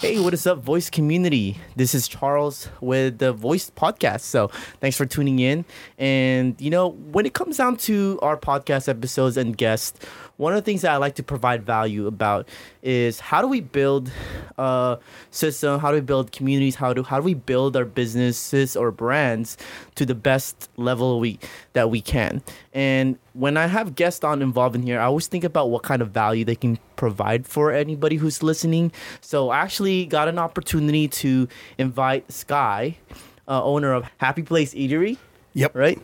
Hey, what is up, Voice community? This is Charles with the Voiced Podcast. So, thanks for tuning in. And, you know, when it comes down to our podcast episodes and guests, one of the things that I like to provide value about is how do we build a system, how do we build communities, how do how do we build our businesses or brands to the best level we that we can. And when I have guests on involved in here, I always think about what kind of value they can provide for anybody who's listening. So I actually got an opportunity to invite Sky, uh, owner of Happy Place Eatery. Yep. Right?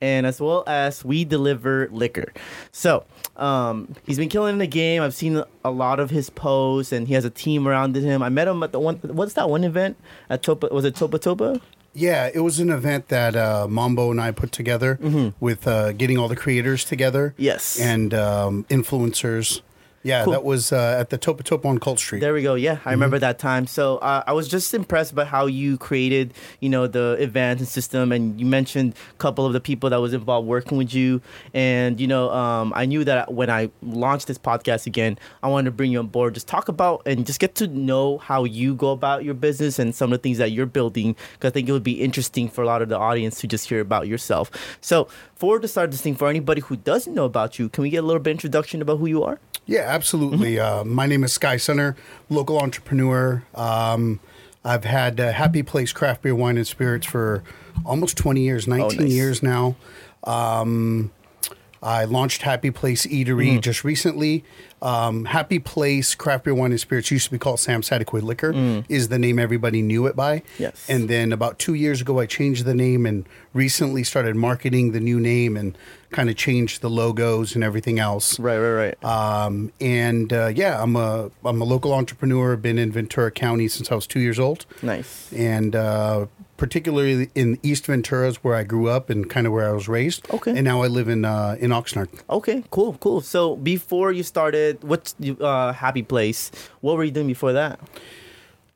And as well as we deliver liquor. So um, he's been killing in the game. I've seen a lot of his posts, and he has a team around him. I met him at the one. What's that one event at Topa? Was it Topa Topa? Yeah, it was an event that uh, Mambo and I put together with uh, getting all the creators together. Yes. And um, influencers. Yeah, Cool. that was uh, at the Topa Topa on Colt Street. There we go. Yeah, I remember that time. So uh, I was just impressed by how you created, you know, the event and system, and you mentioned a couple of the people that was involved working with you. And you know, um, I knew that when I launched this podcast again, I wanted to bring you on board, just talk about and just get to know how you go about your business and some of the things that you're building. Because I think it would be interesting for a lot of the audience to just hear about yourself. So for to start this thing, for anybody who doesn't know about you, can we get a little bit introduction about who you are? Yeah, absolutely. Uh, my name is Sky Sunner, local entrepreneur. Um, I've had uh, Happy Place Craft Beer, Wine, and Spirits for almost 20 years, 19 nice. years now. Um, I launched Happy Place Eatery Mm. just recently. Um, Happy Place Craft Beer, Wine, and Spirits used to be called Sam Saticoy Liquor, is the name everybody knew it by. Mm. Yes. And then about two years ago, I changed the name and recently started marketing the new name and kind of changed the logos and everything else. Right, right, right. Um, and uh, yeah, I'm a I'm a local entrepreneur. Been in Ventura County since I was two years old, nice. and uh, particularly in East Ventura is where I grew up and kind of where I was raised. Okay. And now I live in uh, in Oxnard. Okay, cool, cool. So before you started, what's uh, Happy Place? What were you doing before that?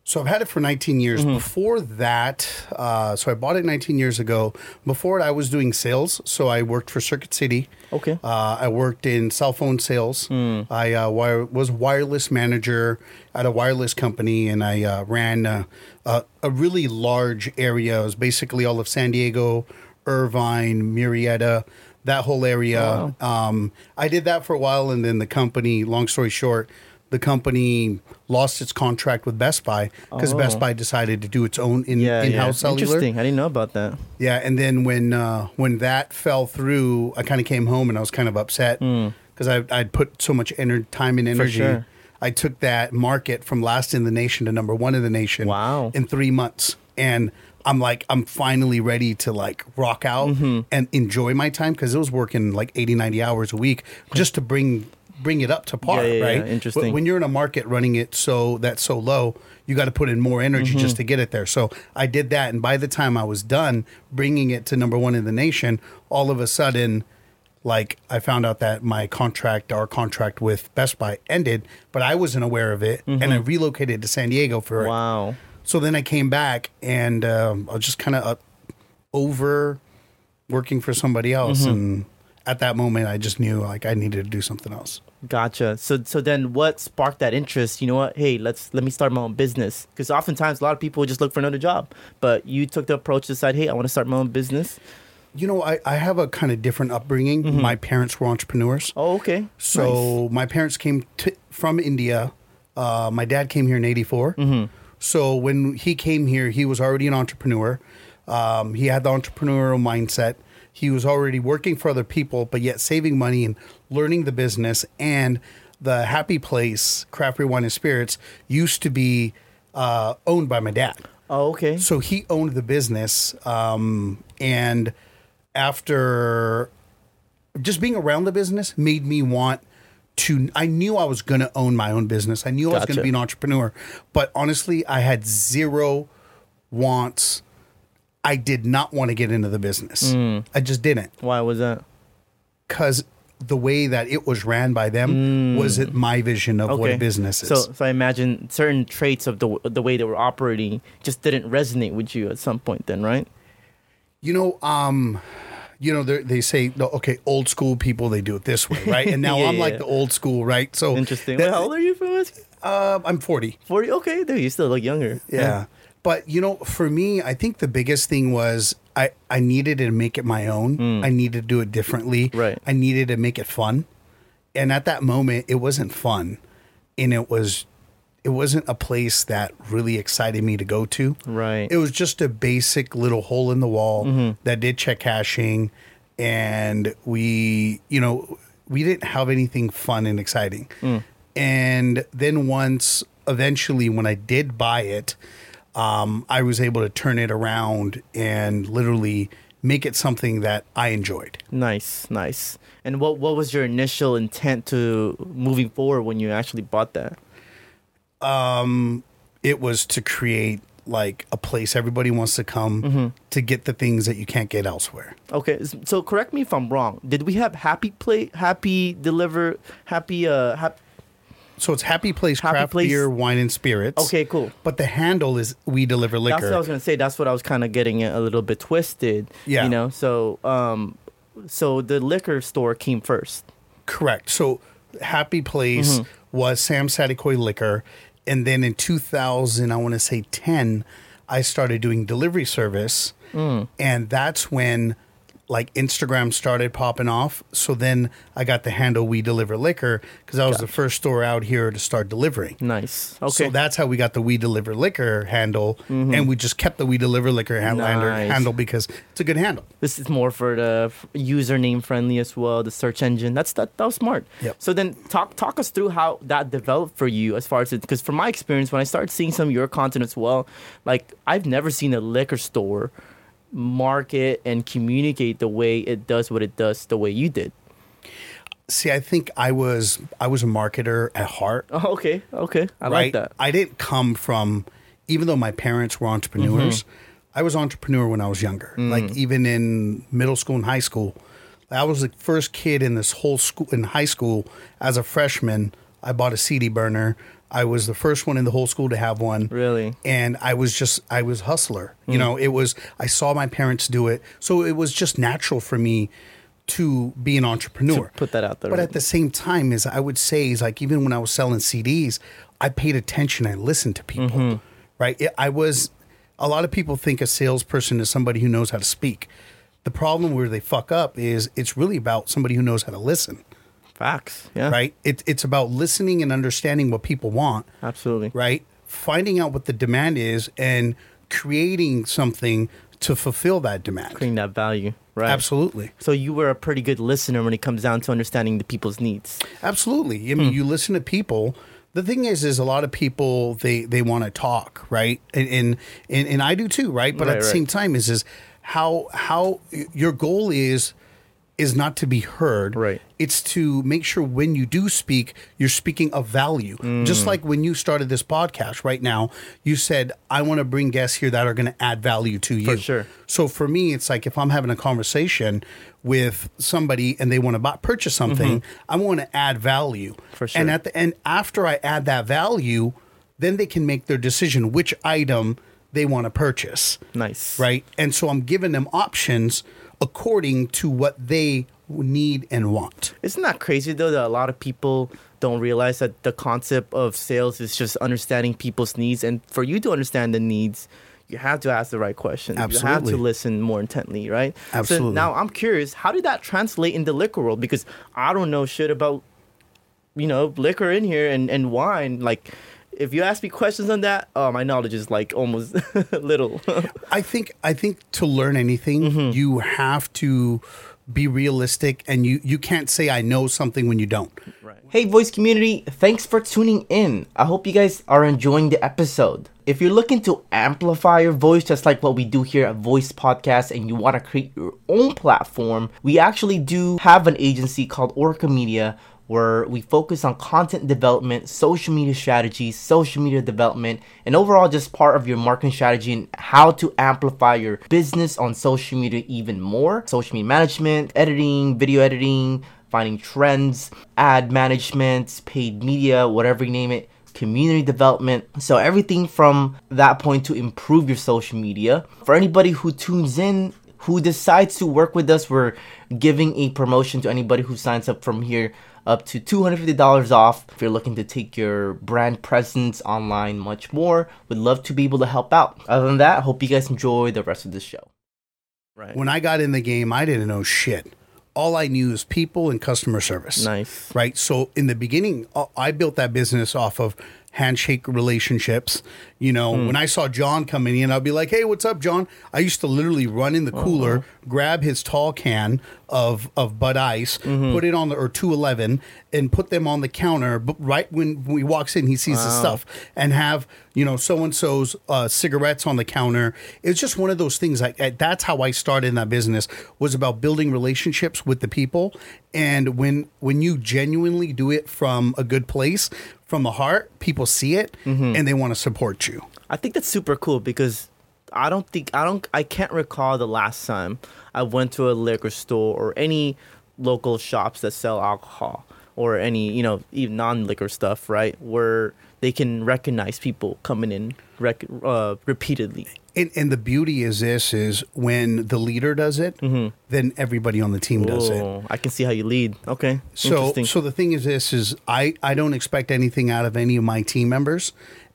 So I've had it for 19 years. Mm-hmm. Before that, uh, so I bought it 19 years ago. Before it, I was doing sales. So I worked for Circuit City. Okay. Uh, I worked in cell phone sales. Hmm. I uh, wire, was wireless manager at a wireless company, and I uh, ran uh, a, a really large area. It was basically all of San Diego, Irvine, Murrieta, that whole area. Um, I did that for a while, and then the company. Long story short, the company lost its contract with Best Buy because Oh. Best Buy decided to do its own in, Yeah, in-house yeah. cellular. Interesting. I didn't know about that. Yeah, and then when uh, when that fell through, I kind of came home and I was kind of upset because I I'd put so much ener- time and energy. Hmm. sure. I took that market from last in the nation to number one in the nation. Wow. In three months, and I'm like I'm finally ready to like rock out Mm-hmm. and enjoy my time because it was working like 80, 90 hours a week just to bring bring it up to par. Yeah, yeah, yeah. right? But Interesting. When you're in a market running it so that's so low, you got to put in more energy Mm-hmm. just to get it there. So I did that, and by the time I was done bringing it to number one in the nation, all of a sudden, like I found out that my contract, our contract with Best Buy, ended, but I wasn't aware of it, and I relocated to San Diego for it. Mm-hmm. Wow. So then I came back, and um, I was just kind of over working for somebody else, Mm-hmm. and at that moment, I just knew like I needed to do something else. Gotcha. So so then what sparked that interest? You know what? Hey, let's let me start my own business. Because oftentimes a lot of people just look for another job, but you took the approach to decide, hey, I want to start my own business. You know, I, I have a kind of different upbringing. My parents were entrepreneurs. Oh, okay. Nice. So my parents came to, from India. Uh, my dad came here in '84. Mm-hmm. So when he came here, he was already an entrepreneur. Um, he had the entrepreneurial mindset. He was already working for other people, but yet saving money and learning the business. And the Happy Place Craft Beer Wine and Spirits used to be uh, owned by my dad. Oh, okay. So he owned the business, um, and after just being around the business made me want to. I knew I was going to own my own business. I knew I was going to be an entrepreneur, but honestly, I had zero wants. I did not want to get into the business. Mm. I just didn't Why was that? because the way that it was ran by them wasn't my vision of what a business is. Mm. So, so I imagine certain traits of the the way they were operating just didn't resonate with you at some point. Then, right? You know, um, you know, they they say, okay, old school people they do it this way, right? And now Yeah, I'm like yeah. the old school, right? So Interesting. that- Wait, how old are you? Uh, I'm 40. 40? Okay, dude, you still look younger. Yeah. But you know, for me, I think the biggest thing was I I needed to make it my own. I needed to do it differently. Mm. Right. I needed to make it fun. And at that moment, it wasn't fun, and it was it wasn't a place that really excited me to go to. Right. It was just a basic little hole in the wall Mm-hmm. that did check cashing, and we, you know, we didn't have anything fun and exciting. Mm. And then once, eventually, when I did buy it, um, I was able to turn it around and literally make it something that I enjoyed. Nice, nice. And what what was your initial intent to moving forward when you actually bought that? Um, It was to create like a place everybody wants to come Mm-hmm. to get the things that you can't get elsewhere. Okay, so correct me if I'm wrong. Did we have Happy Play, Happy Deliver, Happy uh, hap- So it's Happy Place Happy Craft Place- Beer, Wine and Spirits. Okay, cool. But the handle is We Deliver Liquor. That's what I was gonna say. That's what I was kind of getting it a little bit twisted. Yeah. You know, so um, so the liquor store came first. Correct. So Happy Place Mm-hmm. was Sam Saticoy Liquor. And then in 2000, I want to say 10, I started doing delivery service. Mm. And that's when like Instagram started popping off. So then I got the handle We Deliver Liquor because I was the first store out here to start delivering. Nice. Okay. Mm-hmm. So that's how we got the We Deliver Liquor handle. And we just kept the We Deliver Liquor handle, Nice. handle because it's a good handle. this is more for the username friendly as well, the search engine. That's that, that was smart. Yep. So then talk talk us through how that developed for you as far as it because from my experience when I started seeing some of your content as well, like I've never seen a liquor store market and communicate the way it does what it does the way you did. See, I think I was I was a marketer at heart. Oh, okay, okay, I right? like that. I didn't come from, even though my parents were entrepreneurs, Mm-hmm. I was entrepreneur when I was younger. Mm. Like even in middle school and high school, I was the first kid in this whole school in high school as a freshman. I bought a CD burner. I was the first one in the whole school to have one. Really? And I was just I was hustler. Mm. You know, it was I saw my parents do it, so it was just natural for me to be an entrepreneur. put that out there, But right. at the same time, is I would say is like even when I was selling CDs, I paid attention. I listened to people, Mm-hmm. right? It, I was. A lot of people think a salesperson is somebody who knows how to speak. The problem where they fuck up is it's really about somebody who knows how to listen, Facts. Yeah. right? It, it's about listening and understanding what people want, Absolutely. right? Finding out what the demand is and creating something to fulfill that demand. Creating that value. Right. Absolutely. So you were a pretty good listener when it comes down to understanding the people's needs. Absolutely. I Hmm. mean, you listen to people. The thing is, is a lot of people they they want to talk, right? And, and and and I do too, right? But Right, at the right. same time, is is how how your goal is is not to be heard. Right. It's to make sure when you do speak, you're speaking of value. Mm. Just like when you started this podcast right now, you said, I want to bring guests here that are going to add value to you. For sure. So for me, it's like if I'm having a conversation with somebody and they want to buy, purchase something, I want to add value. Mm-hmm. For sure. And at the end, after I add that value, then they can make their decision which item they want to purchase. Nice. Right. And so I'm giving them options according to what they need and want. Isn't that crazy though that a lot of people don't realize that the concept of sales is just understanding people's needs and for you to understand the needs you have to ask the right questions. You have to listen more intently, right? Absolutely. So now I'm curious, how did that translate in the liquor world? Because I don't know shit about you know, liquor in here and, and wine. Like if you ask me questions on that, oh my knowledge is like almost little. I think I think to learn anything, Mm-hmm. you have to be realistic and you you can't say I know something when you don't. Hey, voice community, thanks for tuning in. I hope you guys are enjoying the episode. If you're looking to amplify your voice, just like what we do here at Voiced Podcast, and you want to create your own platform, we actually do have an agency called Orca Media where we focus on content development, social media strategies, social media development, and overall just part of your marketing strategy and how to amplify your business on social media even more. Social media management, editing, video editing, finding trends, ad management, paid media, whatever you name it, community development. So everything from that point to improve your social media. For anybody who tunes in, who decides to work with us, we're giving a promotion to anybody who signs up from here up to $250 off if you're looking to take your brand presence online much more. Would love to be able to help out. Other than that, hope you guys enjoy the rest of the show. Right. When I got in the game, I didn't know shit. All I knew is people and customer service. Nice. Right. So in the beginning, uh, I built that business off of handshake relationships. You know, Hmm. when I saw John coming in, I'd be like, "Hey, what's up, John?" I used to literally run in the cooler, Uh-huh. grab his tall can of of Bud Ice, Mm-hmm. put it on the or two eleven, and put them on the counter. But right when he walks in, he sees the stuff, and have you know so and so's uh, cigarettes on the counter. It's just one of those things. Like that's how I started in that business was about building relationships with the people, and when when you genuinely do it from a good place, from the heart, people see it Mm-hmm. and they want to support you. I think that's super cool because I don't think I don't I can't recall the last time I went to a liquor store or any local shops that sell alcohol or any you know even non-liquor stuff right where they can recognize people coming in rec- uh, repeatedly. And, and the beauty is this is when the leader does it, then everybody on the team does it. Oh, I can see how you lead. Okay, So so the thing is this is I I don't expect anything out of any of my team members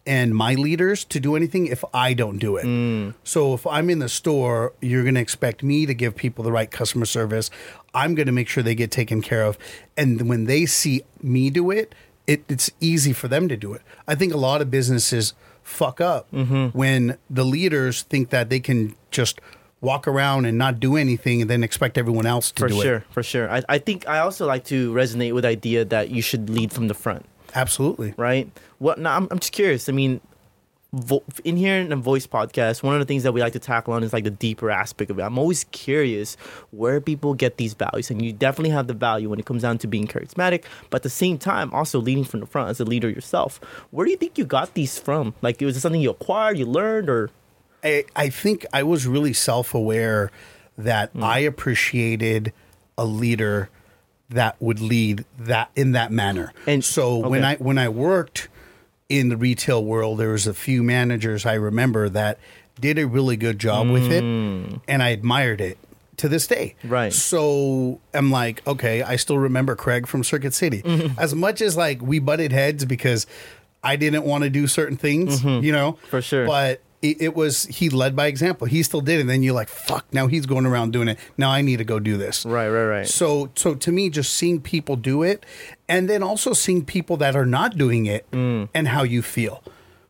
and my leaders to do anything if I don't do it. Mm. So if I'm in the store, you're going to expect me to give people the right customer service. I'm going to make sure they get taken care of. And when they see me do it, it it's easy for them to do it. I think a lot of businesses fuck up Mm-hmm. when the leaders think that they can just walk around and not do anything and then expect everyone else to for do sure, it. for sure. I, I think I also like to resonate with the idea that you should lead from the front. Absolutely. right? What? Now, I'm, I'm just curious. I mean, vo- in here in the voice podcast, one of the things that we like to tackle on is like the deeper aspect of it. I'm always curious where people get these values, and you definitely have the value when it comes down to being charismatic, but at the same time, also leading from the front as a leader yourself. Where do you think you got these from? Like, was it something you acquired, you learned, or I, I think I was really self aware that mm. I appreciated a leader that would lead that in that manner. And- so when. I when I worked in the retail world, there was a few managers I remember that did a really good job with it, mm. and I admired it to this day. Right. So I'm like, okay, I still remember Craig from Circuit City. Mm-hmm. As much as like we butted heads because I didn't want to do certain things, mm-hmm. you know, For sure. But it, it was he led by example. He still did it. And then you're like, fuck. Now he's going around doing it. Now I need to go do this. right, right, right? So so to me, just seeing people do it, and then also seeing people that are not doing it, Mm. and how you feel.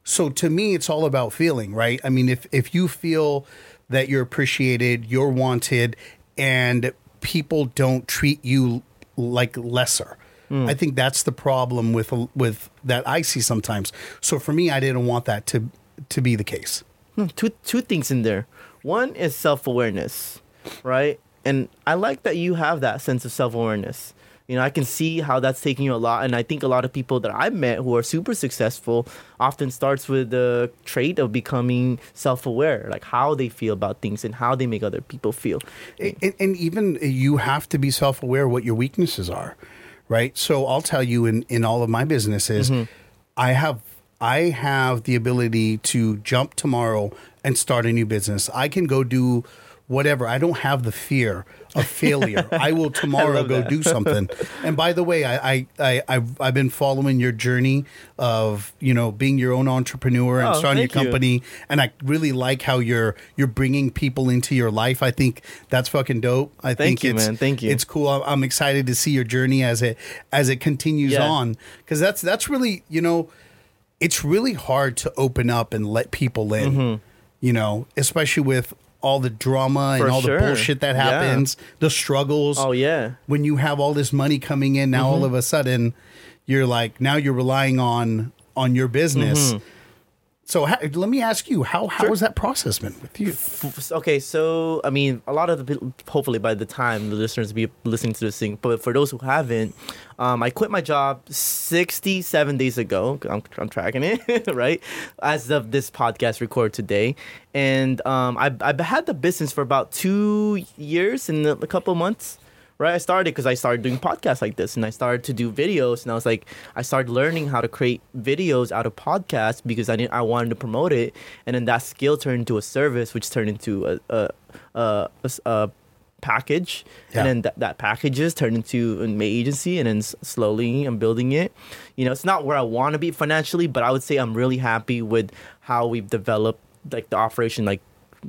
So to me, it's all about feeling, right? I mean, if if you feel that you're appreciated, you're wanted, and people don't treat you like lesser. Mm. I think that's the problem with with that I see sometimes. So for me, I didn't want that to to be the case. Hmm, two two things in there. One is self awareness, right? And I like that you have that sense of self awareness. You know, I can see how that's taking you a lot, and I think a lot of people that I've met who are super successful often starts with the trait of becoming self aware, like how they feel about things and how they make other people feel. and, and even you have to be self-aware what your weaknesses are right so i'll tell you in in all of my businesses i have i have the ability to jump tomorrow and start a new business i can go do whatever i don't have the fear of failure i will tomorrow love go do something and by the way I, I i I've, I've been following your journey of you know being your own entrepreneur and Oh, starting your thank you. company and I really like how you're you're bringing people into your life. I think that's fucking dope. I think you, it's man. Thank you. It's cool. I'm, I'm excited to see your journey as it as it continues Yeah. on because that's that's really you know it's really hard to open up and let people in. You know, especially with all the drama and Mm-hmm. All sure. the bullshit that Yeah. happens, the struggles. Oh yeah, When you have all this money coming in, now Mm-hmm. all of a sudden you're like now you're relying on on your business. Mm-hmm. So how, let me ask you, how how has that process been with you? Okay, so I mean, a lot of the people, hopefully by the time the listeners be listening to this thing, but for those who haven't, um, I quit my job 67 days ago. I'm, I'm tracking it, right? As of this podcast record today. And um, I, I've had the business for about two years and a couple months right? I started because I started doing podcasts like this, and I started to do videos, and I was like, I started learning how to create videos out of podcasts because I didn't, I wanted to promote it, and then that skill turned into a service, which turned into a a a, a, a package Yeah. and then th- that package is turned into my agency and then s- slowly i'm building it you know it's not where i want to be financially but i would say i'm really happy with how we've developed like the operation like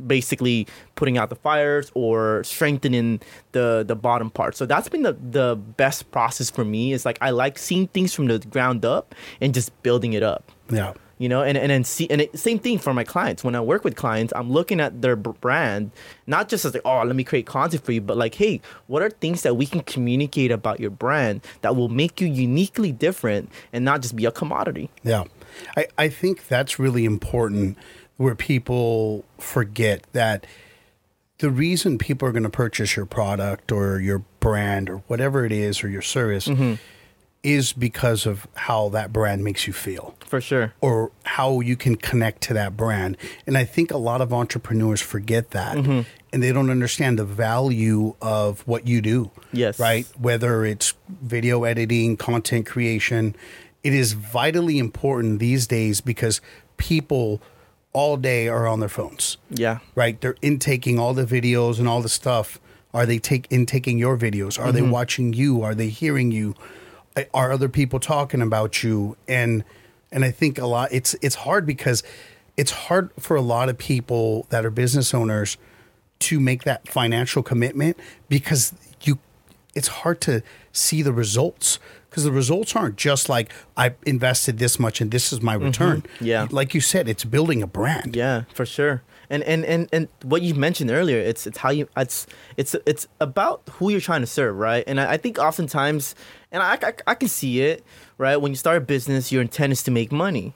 basically putting out the fires or strengthening the the bottom part so that's been the the best process for me is like i like seeing things from the ground up and just building it up Yeah. you know and, and then see and it, same thing for my clients when i work with clients i'm looking at their brand not just as like oh let me create content for you but like hey what are things that we can communicate about your brand that will make you uniquely different and not just be a commodity Yeah. I, I think that's really important where people forget that the reason people are going to purchase your product or your brand or whatever it is or your service mm-hmm. is because of how that brand makes you feel for sure or how you can connect to that brand. And I think a lot of entrepreneurs forget that mm-hmm. and they don't understand the value of what you do. Yes. Right? Whether it's video editing, content creation, it is vitally important these days because people all day are on their phones. yeah Right? They're intaking all the videos and all the stuff. Are they take intaking your videos? Are they mm-hmm. watching you? Are they hearing you? Are other people talking about you? And and I think a lot it's it's hard because it's hard for a lot of people that are business owners to make that financial commitment because you it's hard to see the results because the results aren't just like I invested this much and this is my mm-hmm. return. Yeah. Like you said, it's building a brand. Yeah, for sure. And and and and what you mentioned earlier, it's it's how you it's it's it's about who you're trying to serve, right? And I, I think oftentimes, and I, I I can see it, right? When you start a business, your intent is to make money,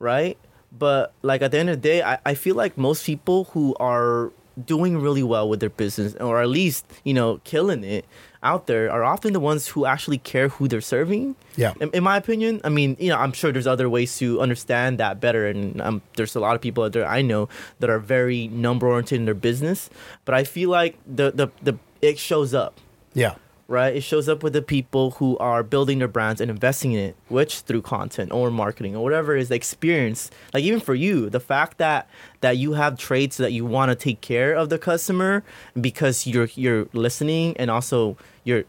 right? But like at the end of the day, I, I feel like most people who are doing really well with their business, or at least you know killing it out there, are often the ones who actually care who they're serving. Yeah. In, in my opinion, I mean, you know, I'm sure there's other ways to understand that better, and um, there's a lot of people out there I know that are very number oriented in their business. But I feel like the the the it shows up Yeah. Right? It shows up with the people who are building their brands and investing in it, which through content or marketing or whatever is the experience. Like even for you, the fact that that you have traits that you want to take care of the customer because you're you're listening and also you're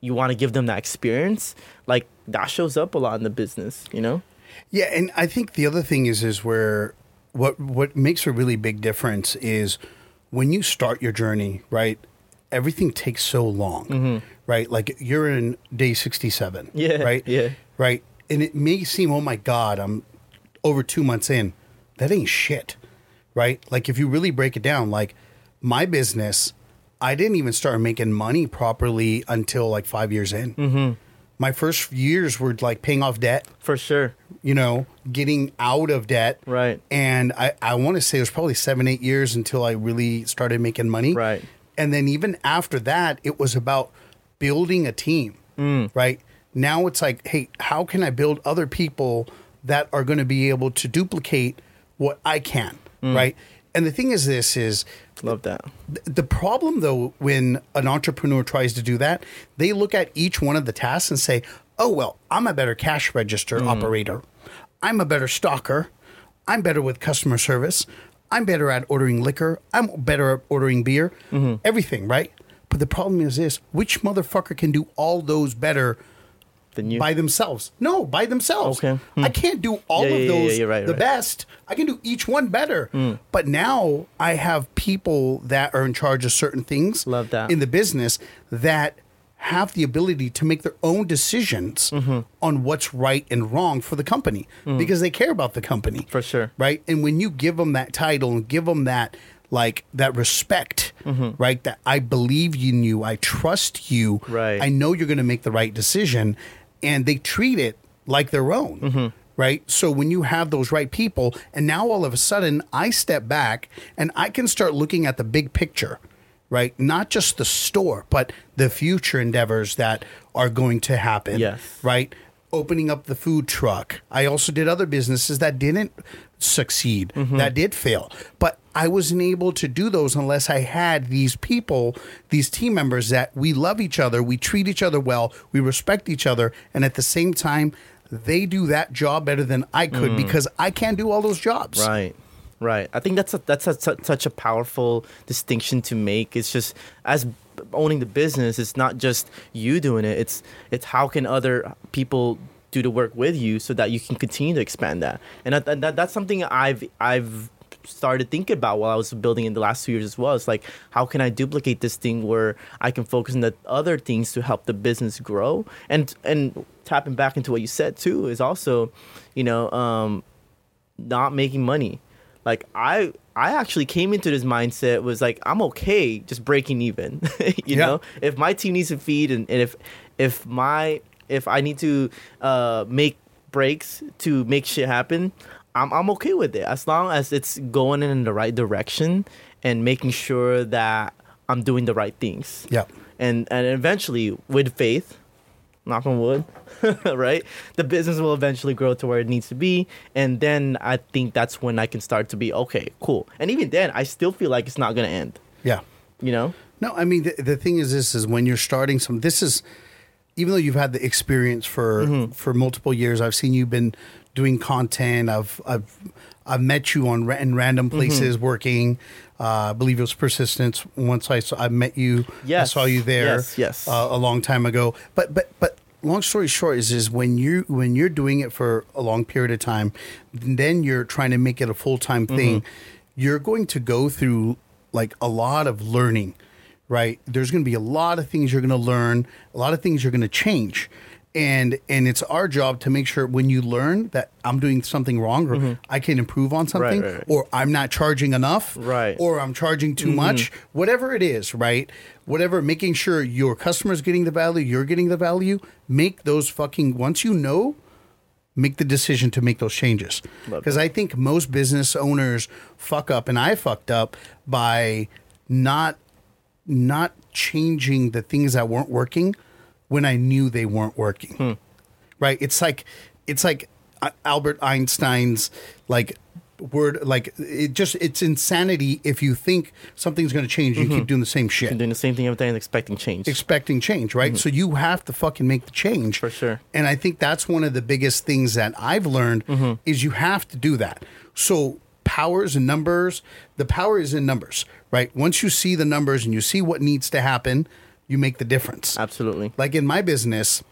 you want to give them that experience, like that shows up a lot in the business, you know? Yeah, and I think the other thing is is where what what makes a really big difference is when you start your journey, right? Everything takes so long, mm-hmm. Right? Like you're in day sixty-seven, Mm-hmm. Yeah, right, yeah. right, and it may seem, oh my god, I'm over two months in. That ain't shit, right? Like if you really break it down, like my business, I didn't even start making money properly until like five years in. Mm-hmm. My first years were like paying off debt For sure. you know, getting out of debt. Right. And I, I want to say it was probably seven, eight years until I really started making money. Right. And then even after that, it was about building a team. Mm. Right. Now it's like, hey, how can I build other people that are going to be able to duplicate what I can? Mm. Right. And the thing is, this is Love that. th- the problem though when an entrepreneur tries to do that they look at each one of the tasks and say oh well i'm a better cash register operator i'm a better stalker i'm better with customer service i'm better at ordering liquor i'm better at ordering beer everything right but the problem is this which motherfucker can do all those better than you by themselves. No, by themselves. Okay. I can't do all Yeah, of yeah, those yeah, right, the right. best. I can do each one better. But now I have people that are in charge of certain things Love that. in the business that have the ability to make their own decisions Mm-hmm. on what's right and wrong for the company because they care about the company. Mm. For sure. Right? And when you give them that title and give them that like that respect, Mm-hmm. right? That I believe in you, I trust you, Right. I know you're going to make the right decision, and they treat it like their own. Mm-hmm. Right. So when you have those right people, and now all of a sudden I step back and I can start looking at the big picture, right? Not just the store, but the future endeavors that are going to happen. Yes. Right. Opening up the food truck. I also did other businesses that didn't succeed, that did fail. But I wasn't able to do those unless I had these people, these team members that we love each other, we treat each other well, we respect each other, and at the same time, they do that job better than I could mm. because I can't do all those jobs. Right. Right. I think that's a, that's a, such a powerful distinction to make. It's just as owning the business it's not just you doing it. It's it's how can other people do the work with you so that you can continue to expand that. And that, that, that's something I've I've started thinking about while I was building in the last two years as well. It's like how can I duplicate this thing where I can focus on the other things to help the business grow and and tapping back into what you said too is also, you know, um, not making money. Like I I actually came into this mindset was like I'm okay just breaking even. you Yeah. know, if my team needs to feed and, and if if my if I need to uh, make breaks to make shit happen, I'm I'm okay with it as long as it's going in the right direction and making sure that I'm doing the right things. Yeah. And and eventually with faith, knock on wood, right? The business will eventually grow to where it needs to be, and then I think that's when I can start to be okay, cool. And even then, I still feel like it's not gonna end. Yeah. You know? No, I mean the, the thing is this is when you're starting some this is even though you've had the experience for Mm-hmm. for multiple years, I've seen you've been doing content. I've I've I've met you on in random Mm-hmm. places working. Uh, I believe it was persistence. Once I saw, I met you. Yes. I saw you there. Yes, yes. Uh, a long time ago. But but but long story short is is when you when you're doing it for a long period of time, then you're trying to make it a full time thing. You're going to go through like a lot of learning, right? There's going to be a lot of things you're going to learn, a lot of things you're going to change. And and it's our job to make sure when you learn that I'm doing something wrong or mm-hmm. I can improve on something right, right. or I'm not charging enough Right. or I'm charging too mm-hmm. much, whatever it is, right? Whatever, making sure your customer's getting the value, you're getting the value, make those fucking, once you know, make the decision to make those changes. Because I think most business owners fuck up, and I fucked up by not not changing the things that weren't working when I knew they weren't working. Hmm. Right? It's like it's like uh, Albert Einstein's like word like it just it's insanity if you think something's going to change you keep doing the same shit And doing the same thing every day and expecting change. expecting change, right? So you have to fucking make the change. Mm-hmm. For sure. And I think that's one of the biggest things that I've learned Mm-hmm. is you have to do that. So powers and numbers, the power is in numbers, right? Once you see the numbers and you see what needs to happen, you make the difference. Absolutely. Like in my business,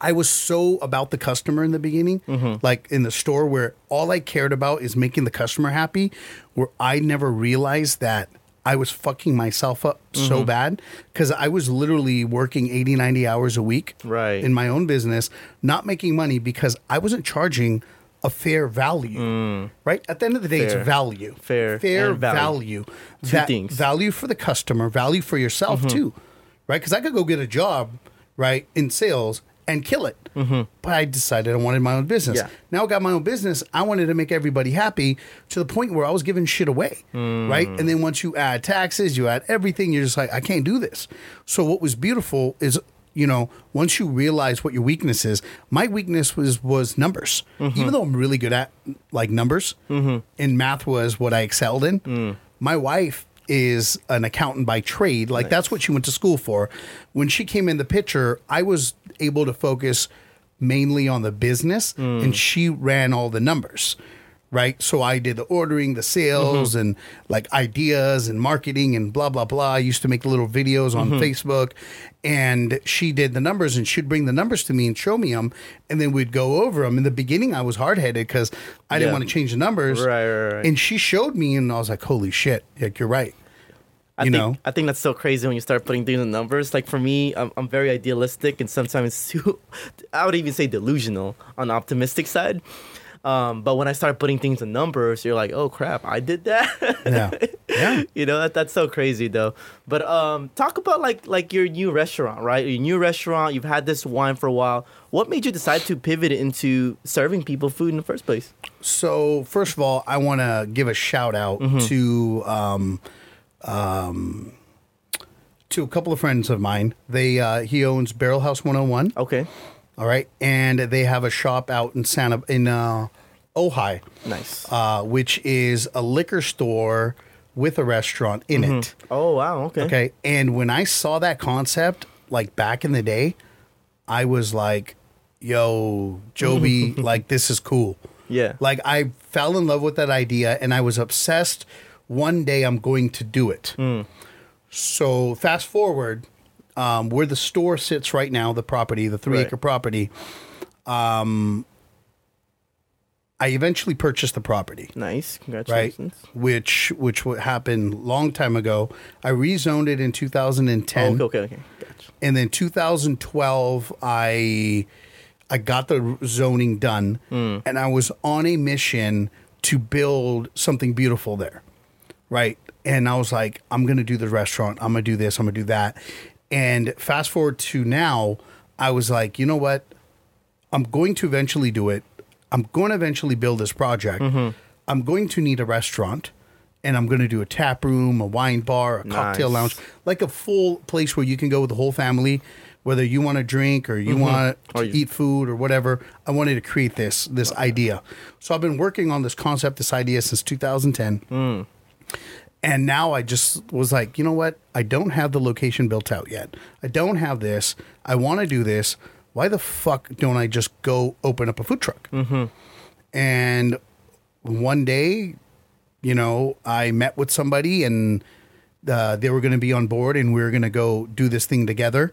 I was so about the customer in the beginning, Mm-hmm. like in the store where all I cared about is making the customer happy, where I never realized that I was fucking myself up Mm-hmm. so bad because I was literally working 80, 90 hours a week Right. in my own business, not making money because I wasn't charging a fair value. Right? At the end of the day, Mm. Fair. it's value. Fair Fair value. value. Two That- things. Value for the customer, value for yourself Mm-hmm. too. Right? Because I could go get a job, right, in sales and kill it. But I decided I wanted my own business. Mm-hmm. Yeah. Now I got my own business. I wanted to make everybody happy to the point where I was giving shit away. Right? Mm. And then once you add taxes, you add everything, you're just like, I can't do this. So what was beautiful is you know, once you realize what your weakness is, my weakness was was numbers. Mm-hmm. Even though I'm really good at like numbers, and math was what I excelled in. Mm. My wife is an accountant by trade. Like that's what she went to school for. When she came in the picture, I was able to focus mainly on the business, Mm. and she ran all the numbers. Right, so I did the ordering, the sales, mm-hmm. and like ideas and marketing and blah blah blah. I used to make little videos on mm-hmm. Facebook, and she did the numbers, and she'd bring the numbers to me and show me them, and then we'd go over them. In the beginning, I was hard headed because I didn't want to change the numbers. Right, right, right. And she showed me, and I was like, "Holy shit! Like you're right." I you think, know? I think that's so crazy when you start putting things in numbers. Like for me, I'm, I'm very idealistic and sometimes too, I would even say delusional on the optimistic side. Um, but when I start putting things in numbers, you're like, oh crap, I did that. Yeah, yeah. you know that, that's so crazy though. But um, talk about like like your new restaurant, right? Your new restaurant. You've had this wine for a while. What made you decide to pivot into serving people food in the first place? So first of all, I want to give a shout out Mm-hmm. to um, um, to a couple of friends of mine. They uh, he owns Barrel House 101. Okay, All right, and they have a shop out in Santa in uh, Ojai, nice. uh, which is a liquor store with a restaurant in it. oh wow, okay. Okay, and when I saw that concept, like back in the day, I was like, "Yo, Joby, like this is cool." Yeah. Like I fell in love with that idea, and I was obsessed. One day I'm going to do it. So fast forward, um, where the store sits right now, the property, the three Right. acre property. Um, I eventually purchased the property. Nice. right? Congratulations. Which which would happened long time ago. I rezoned it in 2010, Oh, okay, okay, okay. Gotcha. and then 2012 I I got the zoning done, Hmm. and I was on a mission to build something beautiful there, right? And I was like, I'm gonna do the restaurant. I'm gonna do this. I'm gonna do that. And fast forward to now, I was like, you know what? I'm going to eventually do it. I'm going to eventually build this project. Mm-hmm. I'm going to need a restaurant and I'm going to do a tap room, a wine bar, a cocktail Nice. lounge, like a full place where you can go with the whole family, whether you want to drink or you want to Mm-hmm. You- eat food or whatever. I wanted to create this this idea. So I've been working on this concept, this idea since 2010. Mm. And now I just was like, you know what? I don't have the location built out yet. I don't have this. I want to do this. Why the fuck don't I just go open up a food truck? Mm-hmm. And one day, you know, I met with somebody and uh, they were going to be on board and we were going to go do this thing together.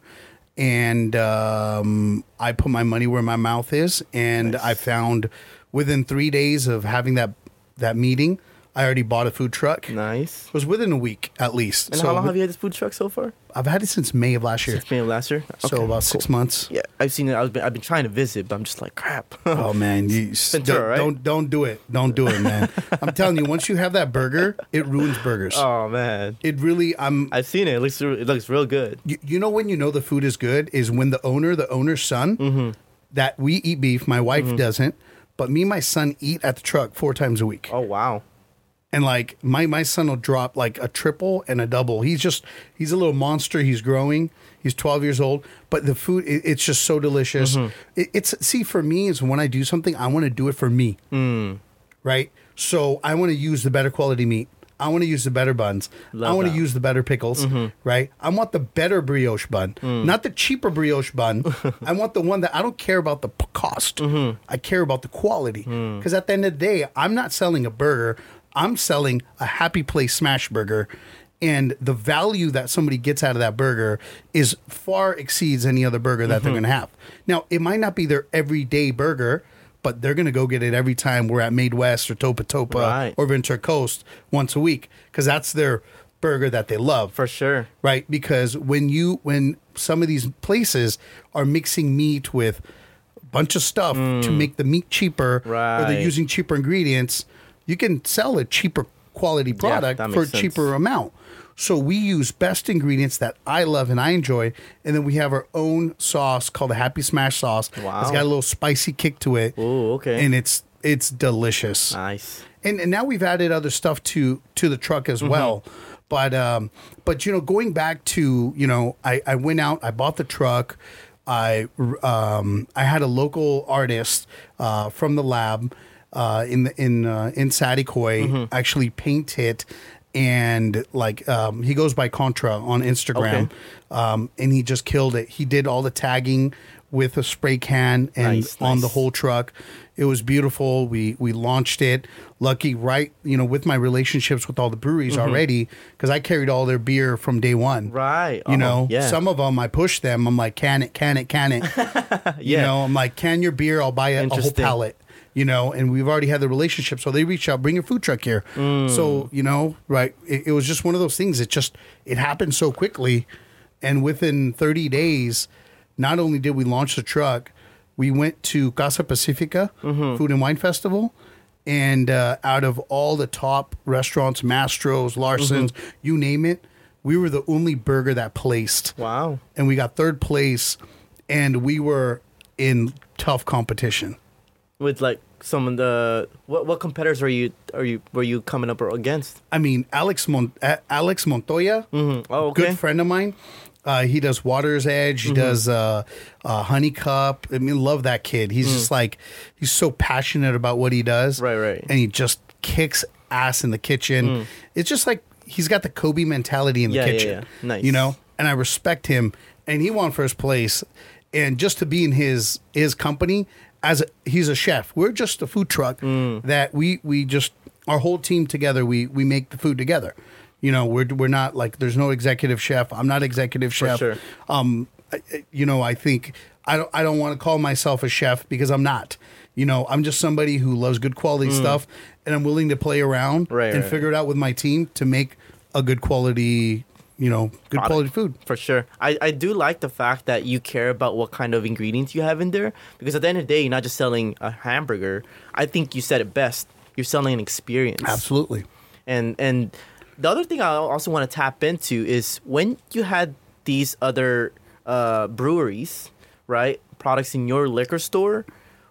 And um, I put my money where my mouth is. And I found within three days of having that, that meeting, I already bought a food truck. Nice. It was within a week at least. And so how long have you had this food truck so far? I've had it since May of last year. Since May of last year. so Okay, about six months. Yeah, I've seen it. I've been, I've been trying to visit, but I'm just like crap. Oh man, you Ventura, don't, right? don't don't do it. Don't do it, man. I'm telling you, once you have that burger, it ruins burgers. oh man, It really. I'm. I've seen it. It looks it looks real good. You, you know when you know the food is good is when the owner, the owner's son, Mm-hmm. that we eat beef. My wife doesn't, but me and my son eat at the truck four times a week. Oh wow. And like my my son will drop like a triple and a double. He's just he's a little monster. He's growing. He's 12 years old, but the food it, it's just so delicious. Mm-hmm. It, it's see for me is when I do something, I want to do it for me, Mm. right? So I want to use the better quality meat. I want to use the better buns. I want to that. Mm-hmm. use the better pickles, right? I want the better brioche bun, Mm. not the cheaper brioche bun. I want the one that I don't care about the cost. Mm-hmm. I care about the quality. Mm. Because at the end of the day, I'm not selling a burger. I'm selling a happy place smash burger. And the value that somebody gets out of that burger is far exceeds any other burger that Mm-hmm. they're going to have. Now, it might not be their everyday burger, but they're going to go get it every time we're at Made West or Topa Topa Right. or Ventura Coast once a week because that's their burger that they love For sure. right because when you when some of these places are mixing meat with a bunch of stuff to make the meat cheaper or they're using cheaper ingredients you can sell a cheaper quality product that for a sense. cheaper amount so we use best ingredients that I love and I enjoy, and then we have our own sauce called the Happy Smash sauce. Wow. It's got a little spicy kick to it. Ooh, okay. And it's it's delicious Nice. and, and now we've added other stuff to to the truck as Mm-hmm. well but um but you know going back to you know i i went out i bought the truck i um i had a local artist uh from the lab uh in the in uh, in Saticoy Mm-hmm. actually paint it and like um he goes by contra on instagram Okay. um and he just killed it he did all the tagging with a spray can and Nice, on the whole truck. It was beautiful. We we launched it. Lucky, right? You know, with my relationships with all the breweries Mm-hmm. already, because I carried all their beer from day one. Right. You Oh, know, yeah. some of them I push them. I'm like, can it, can it, can it? yeah. You know, I'm like, can your beer? I'll buy a, a whole pallet. You know, and we've already had the relationship, so they reach out, bring your food truck here. Mm. So you know, right? It, it was just one of those things. It just it happened so quickly, and within 30 days, not only did we launch the truck, we went to Casa Pacifica Mm-hmm. Food and Wine Festival. And uh, out of all the top restaurants, Mastro's, Larson's, Mm-hmm. you name it, we were the only burger that placed. Wow. And we got third place, and we were in tough competition. With like some of the what what competitors are you are you were you coming up against? I mean, Alex Mon- Alex Montoya, Mm-hmm. Oh, okay. Mm-hmm. good friend of mine. Uh, he does Water's Edge. He does uh, uh, Honey Cup. I mean, love that kid. He's just like he's so passionate about what he does. Mm. Right, right. And he just kicks ass in the kitchen. It's just like he's got the Kobe mentality in the Yeah, yeah, kitchen. yeah. Nice. You know, and I respect him. And he won first place. And just to be in his his company as a, he's a chef. We're just a food truck Mm. that we we just our whole team together. We we make the food together. You know, we're we're not like there's no executive chef. I'm not executive chef. sure. Um, you know, I think I don't I don't want to call myself a chef because I'm not. You know, I'm just somebody who loves good quality stuff, and I'm willing to play around Mm. Right, and right. figure it out with my team to make a good quality, you know, good Product. quality food. For sure. I, I do like the fact that you care about what kind of ingredients you have in there because at the end of the day, you're not just selling a hamburger. I think you said it best. You're selling an experience. Absolutely. And and the other thing I also want to tap into is when you had these other uh, breweries, right? Products in your liquor store,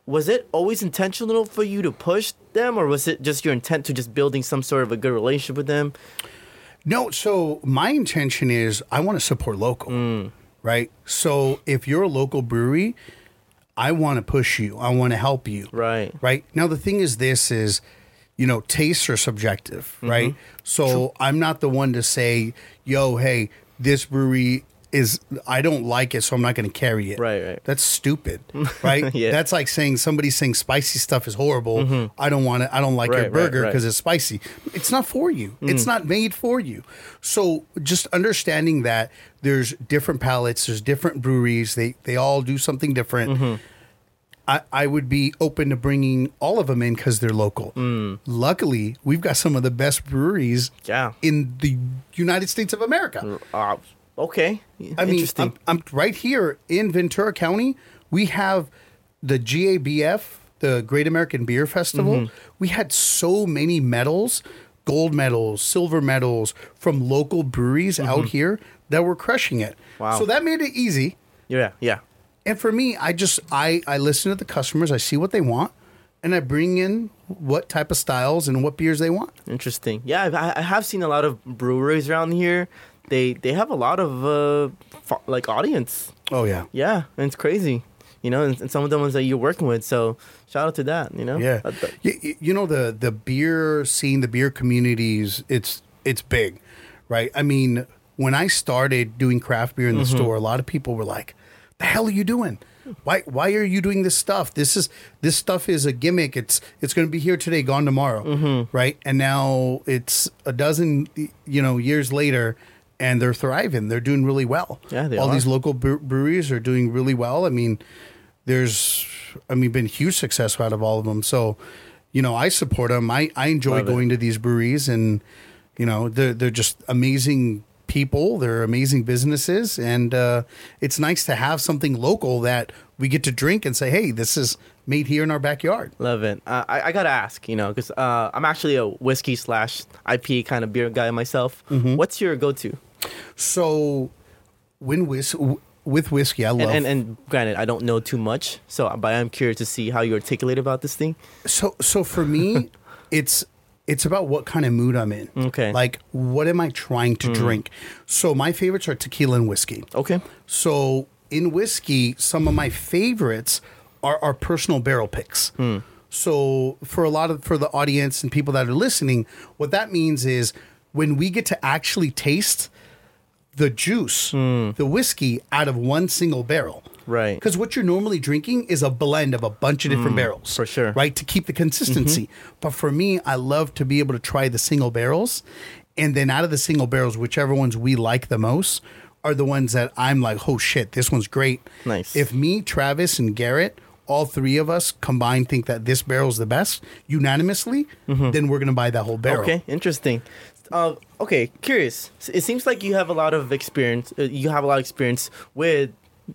was it always intentional for you to push them or was it just your intent to just building some sort of a good relationship with them? No, so my intention is I want to support local, Mm. right? So if you're a local brewery, I want to push you. I want to help you. Right. Right. Now the thing is this is you know, tastes are subjective, Mm-hmm. right? So I'm not the one to say, "Yo, hey, this brewery is I don't like it, so I'm not going to carry it." Right, right. That's stupid, right? Yeah. Mm-hmm. That's like saying somebody saying spicy stuff is horrible. I don't want it. I don't like your Right, right, burger right. because it's spicy. It's not for you. It's not made for you. So just understanding that there's different palates, there's different breweries. They they all do something different. Mm-hmm. I, I would be open to bringing all of them in because they're local. Mm. Luckily, we've got some of the best breweries Yeah. in the United States of America. Uh, okay. I mean, Interesting. I'm, I'm right here in Ventura County. We have the GABF, the Great American Beer Festival. Mm-hmm. We had so many medals, gold medals, silver medals from local breweries out here that were crushing it. Mm-hmm. Wow. So that made it easy. yeah. Yeah. And for me, I just I I listen to the customers. I see what they want, and I bring in what type of styles and what beers they want. Interesting. Yeah, I, I have seen a lot of breweries around here. They they have a lot of uh, like audience. Oh yeah. Yeah, and it's crazy. You know, and, and some of the ones that you're working with. So shout out to that. You know. Yeah, Uh, th- you, you know the the beer scene, the beer communities. It's it's big, right? I mean, when I started doing craft beer in the store, a lot of people were like, "The hell are you doing? Why why are you doing this stuff? This is this stuff is a gimmick. It's it's going to be here today, gone tomorrow, right? And now it's a dozen you know years later." And they're thriving. They're doing really well. Yeah, they All are. these local breweries are doing really well. I mean, there's i mean been huge success out of all of them so you know i support them i, I enjoy Love it. going to these breweries and you know they're, they're just amazing people they're amazing businesses and uh, it's nice to have something local that we get to drink and say hey this is made here in our backyard Love it. Uh, I, I gotta ask, you know, because uh, I'm actually a whiskey slash IP kind of beer guy myself. Mm-hmm. What's your go-to? So when whis- with whiskey i love And, and and granted, I don't know too much, so but I'm curious to see how you articulate about this thing. So so for me, it's it's about what kind of mood I'm in. Okay. Like what am I trying to mm. drink? So my favorites are tequila and whiskey. Okay. So in whiskey, some of my favorites are our personal barrel picks. Hmm. So for a lot of for the audience and people that are listening, what that means is when we get to actually taste the juice, hmm. the whiskey out of one single barrel. Right. Because what you're normally drinking is a blend of a bunch of different hmm. barrels. for sure. Right? To keep the consistency. Mm-hmm. But for me, I love to be able to try the single barrels. And then out of the single barrels, whichever ones we like the most are the ones that I'm like, oh shit, this one's great. Nice. If me, Travis, and Garrett, all three of us combined think that this barrel's the best unanimously, mm-hmm. then we're going to buy that whole barrel. Mm-hmm. Okay, interesting. Uh, okay, curious. It seems like you have a lot of experience. Uh, you have a lot of experience with,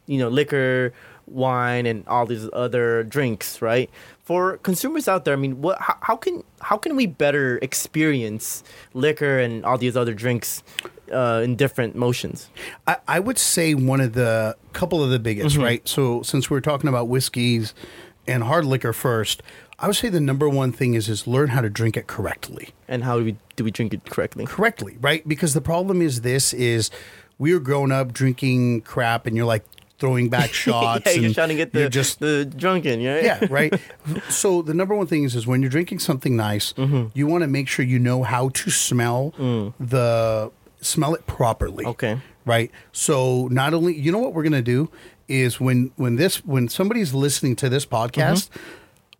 you know, liquor, wine, and all these other drinks, right? For consumers out there, I mean, what? How, how can how can we better experience liquor and all these other drinks uh, in different motions? I, I would say one of the couple of the biggest, Mm-hmm. right? So since we're talking about whiskeys and hard liquor first, I would say the number one thing is is learn how to drink it correctly. And how do we do we drink it correctly? Correctly, right? Because the problem is this is we were growing up drinking crap and you're like throwing back shots. yeah, you're trying to get the just the drunken, right? yeah, right. so the number one thing is is when you're drinking something nice, Mm-hmm. you want to make sure you know how to smell the smell it properly. Mm. Okay. Right. So not only you know what we're gonna do is when when this when somebody's listening to this podcast,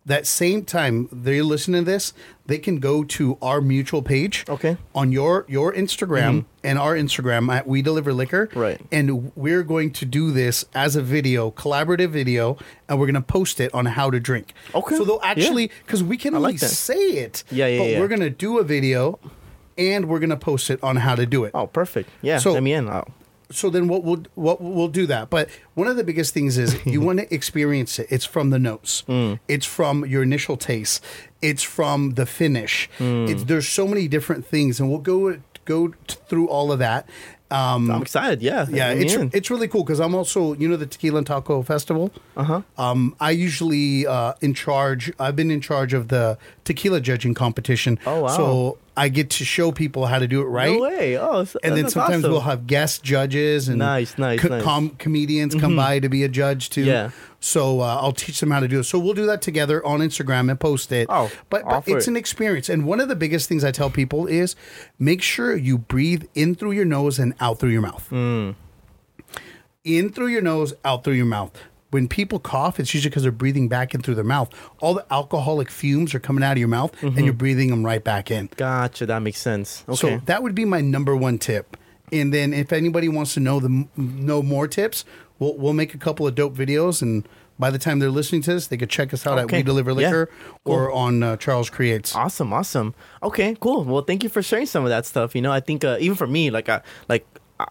that same time they're listening to this, they can go to our mutual page. Okay. On your your Instagram mm-hmm. and our Instagram at We Deliver Liquor. Right. And we're going to do this as a video, collaborative video, and we're going to post it on how to drink. Okay. So they'll actually, because we can I only like say it. Yeah, yeah, But yeah. we're going to do a video, and we're going to post it on how to do it Oh, perfect. Yeah. So- let me in. Oh. So then what we'll what we'll do that but one of the biggest things is you want to experience it it's from the nose Mm. it's from your initial taste it's from the finish Mm. it's there's so many different things and we'll go go t- through all of that um I'm excited. Yeah. yeah, it's in. it's really cool because I'm also you know the Tequila and Taco Festival. Uh Uh-huh. huh. Um, I usually uh, in charge. I've been in charge of the tequila judging competition. Oh, wow. So I get to show people how to do it right. No way. Oh, And then sometimes awesome. we'll have guest judges and Nice, nice, nice. Mm-hmm. com- comedians come by to be a judge too. Yeah. So uh, I'll teach them how to do it. So we'll do that together on Instagram and post it. Oh, but, but it's it. an experience. And one of the biggest things I tell people is make sure you breathe in through your nose and out through your mouth. Mm. In through your nose, out through your mouth. When people cough, it's usually because they're breathing back in through their mouth. All the alcoholic fumes are coming out of your mouth, and you're breathing them right back in. Gotcha. That makes sense. Okay. So that would be my number one tip. And then if anybody wants to know the know more tips, we'll we'll make a couple of dope videos. And by the time they're listening to this, they could check us out at We Deliver Yeah. Liquor or on uh, Charles Creates. Awesome, awesome. Okay, cool. Well, thank you for sharing some of that stuff. You know, I think uh, even for me, like, I like.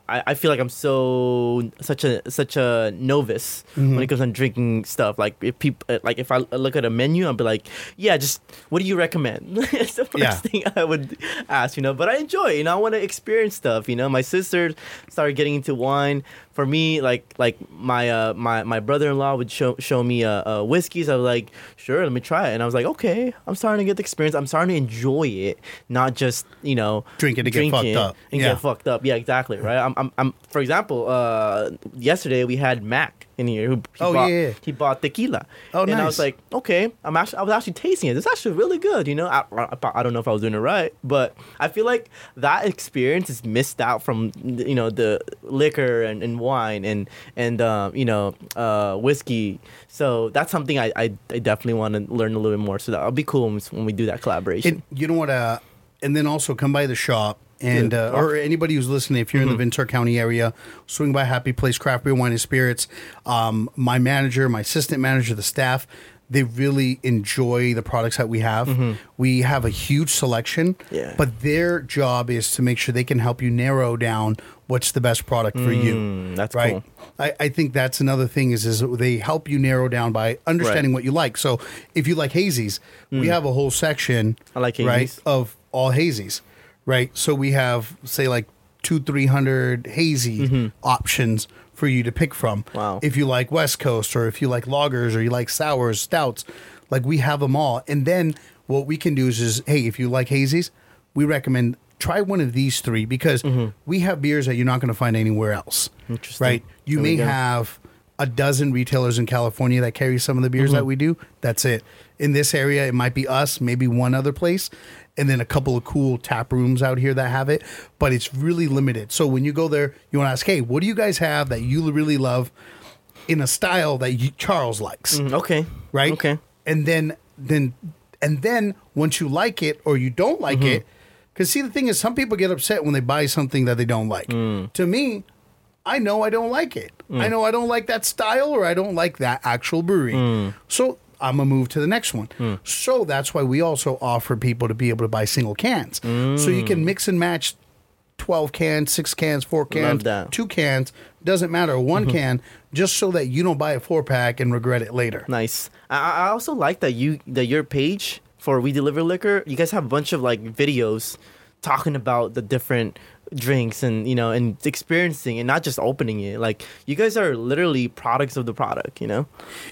I, I feel like I'm so such a such a novice Mm-hmm. when it comes on drinking stuff. Like if people like if I look at a menu, I'll be like, yeah, just what do you recommend? it's the first Yeah. thing I would ask, you know. But I enjoy, you know. I want to experience stuff, you know. My sister started getting into wine. For me, like like my uh my, my brother in law would show show me uh, uh whiskeys. I was like, sure, let me try it. And I was like, okay, I'm starting to get the experience. I'm starting to enjoy it, not just you know Drink it to get drink fucked it up. and Yeah. get fucked up. Yeah, exactly. Right. I'm, I'm, I'm for example, uh, yesterday we had Mac in here who he Oh, bought, yeah, he bought tequila. Oh, and I was like, okay, I'm actually I was actually tasting it. It's actually really good. You know, I, I, I don't know if I was doing it right, but I feel like that experience is missed out from you know the liquor and, and wine and and um, you know uh, whiskey. So that's something I, I, I definitely want to learn a little bit more. So that'll be cool when, when we do that collaboration. And you know what? Uh, and then also come by the shop. And uh, or anybody who's listening, if you're in the Ventura County area, swing by Happy Place Craft Beer Wine and Spirits. Um, my manager, my assistant manager, the staff, they really enjoy the products that we have. We have a huge selection, Yeah. but their job is to make sure they can help you narrow down what's the best product for you. Mm, that's right. cool. I, I think that's another thing is is they help you narrow down by understanding what you like. So if you like hazies, we have a whole section. Mm. I like right hazies. of all hazies, right? So we have say like two three hundred hazy options for you to pick from. Mm-hmm. Wow. If you like West Coast or if you like lagers or you like sours, stouts, like we have them all. And then what we can do is, is hey, if you like hazies, we recommend try one of these three because we have beers that you're not going to find anywhere else. Mm-hmm. Interesting. Right? You There may have a dozen retailers in California that carry some of the beers Mm-hmm. that we do. That's it. In this area, it might be us, maybe one other place, and then a couple of cool tap rooms out here that have it. But it's really limited. So when you go there, you want to ask, hey, what do you guys have that you really love in a style that you, Charles likes? Mm, okay. right? Okay. And then then and then once you like it or you don't like Mm-hmm. it, because see the thing is, some people get upset when they buy something that they don't like. Mm. To me, I know I don't like it. I know I don't like that style or I don't like that actual brewery. Mm. So I'm gonna move to the next one. So that's why we also offer people to be able to buy single cans, so you can mix and match. 12 cans, 6 cans, 4 cans, 2 cans, doesn't matter, one mm-hmm. can, just so that you don't buy a 4 pack and regret it later. Nice. I, I also like that you that your page for We Deliver Liquor, you guys have a bunch of like videos talking about the different drinks and you know and experiencing and not just opening it. Like you guys are literally products of the product, you know?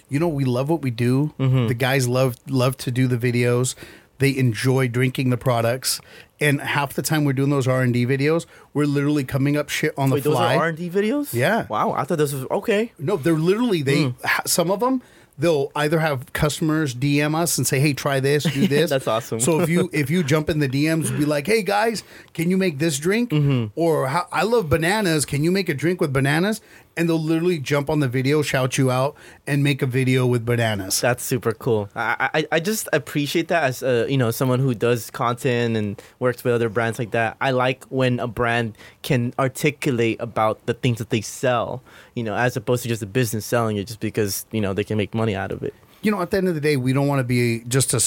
you know we love what we do Mm-hmm. the guys love love to do the videos they enjoy drinking the products and half the time we're doing those r&d videos we're literally coming up shit on the Wait, those are R and D videos? Yeah. Wow, I thought this was okay. no they're literally they Mm. some of them they'll either have customers dm us and say hey try this do this That's awesome. so if you if you jump in the dms be like hey guys can you make this drink Mm-hmm. or i love bananas can you make a drink with bananas and they'll literally jump on the video, shout you out, and make a video with bananas. That's super cool. I, I, I just appreciate that as a, you know someone who does content and works with other brands like that. I like when a brand can articulate about the things that they sell, you know, as opposed to just a business selling it just because you know they can make money out of it. you know, at the end of the day, we don't want to be just a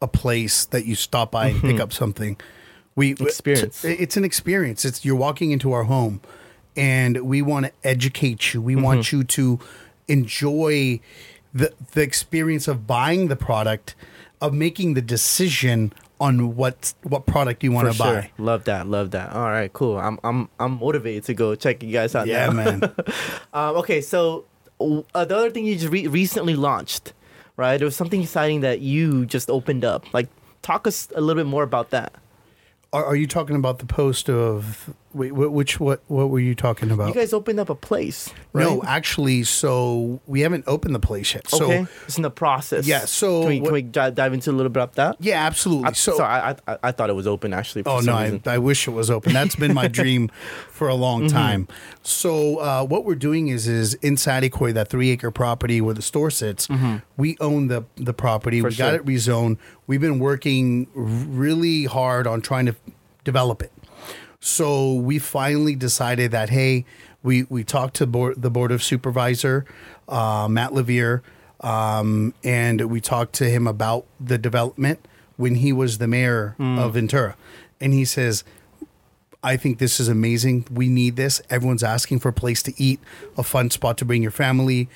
a place that you stop by and pick up something. We Mm-hmm. Experience. t- It's an experience. It's you're walking into our home, and we want to educate you. We Mm-hmm. want you to enjoy the the experience of buying the product, of making the decision on what what product you want to sure. buy. Love that. Love that. All right, cool. I'm I'm I'm motivated to go check you guys out. Yeah, now. man. Um, okay, so uh, the other thing you just re- recently launched, right? There was something exciting that you just opened up. Like, talk us a little bit more about that. Are, are you talking about the post of wait, wh- which what what were you talking about? You guys opened up a place, right? No, actually, so we haven't opened the place yet. So okay, it's in the process. Yeah, so can we, what- can we dive into a little bit of that? yeah, absolutely. I, so sorry, I, I I thought it was open actually. For Oh no, I. I wish it was open. That's been my dream for a long Mm-hmm. time. So uh, what we're doing is is in Saticoy, that three acre property where the store sits, we own the the property. Mm-hmm. For we got it rezoned. We've been working really hard on trying to develop it. So we finally decided that hey, we we talked to board, the board of supervisor, uh, Matt LaVere, um, and we talked to him about the development when he was the mayor of Ventura, and he says. I think this is amazing. We need this. Everyone's asking for a place to eat, a fun spot to bring your family,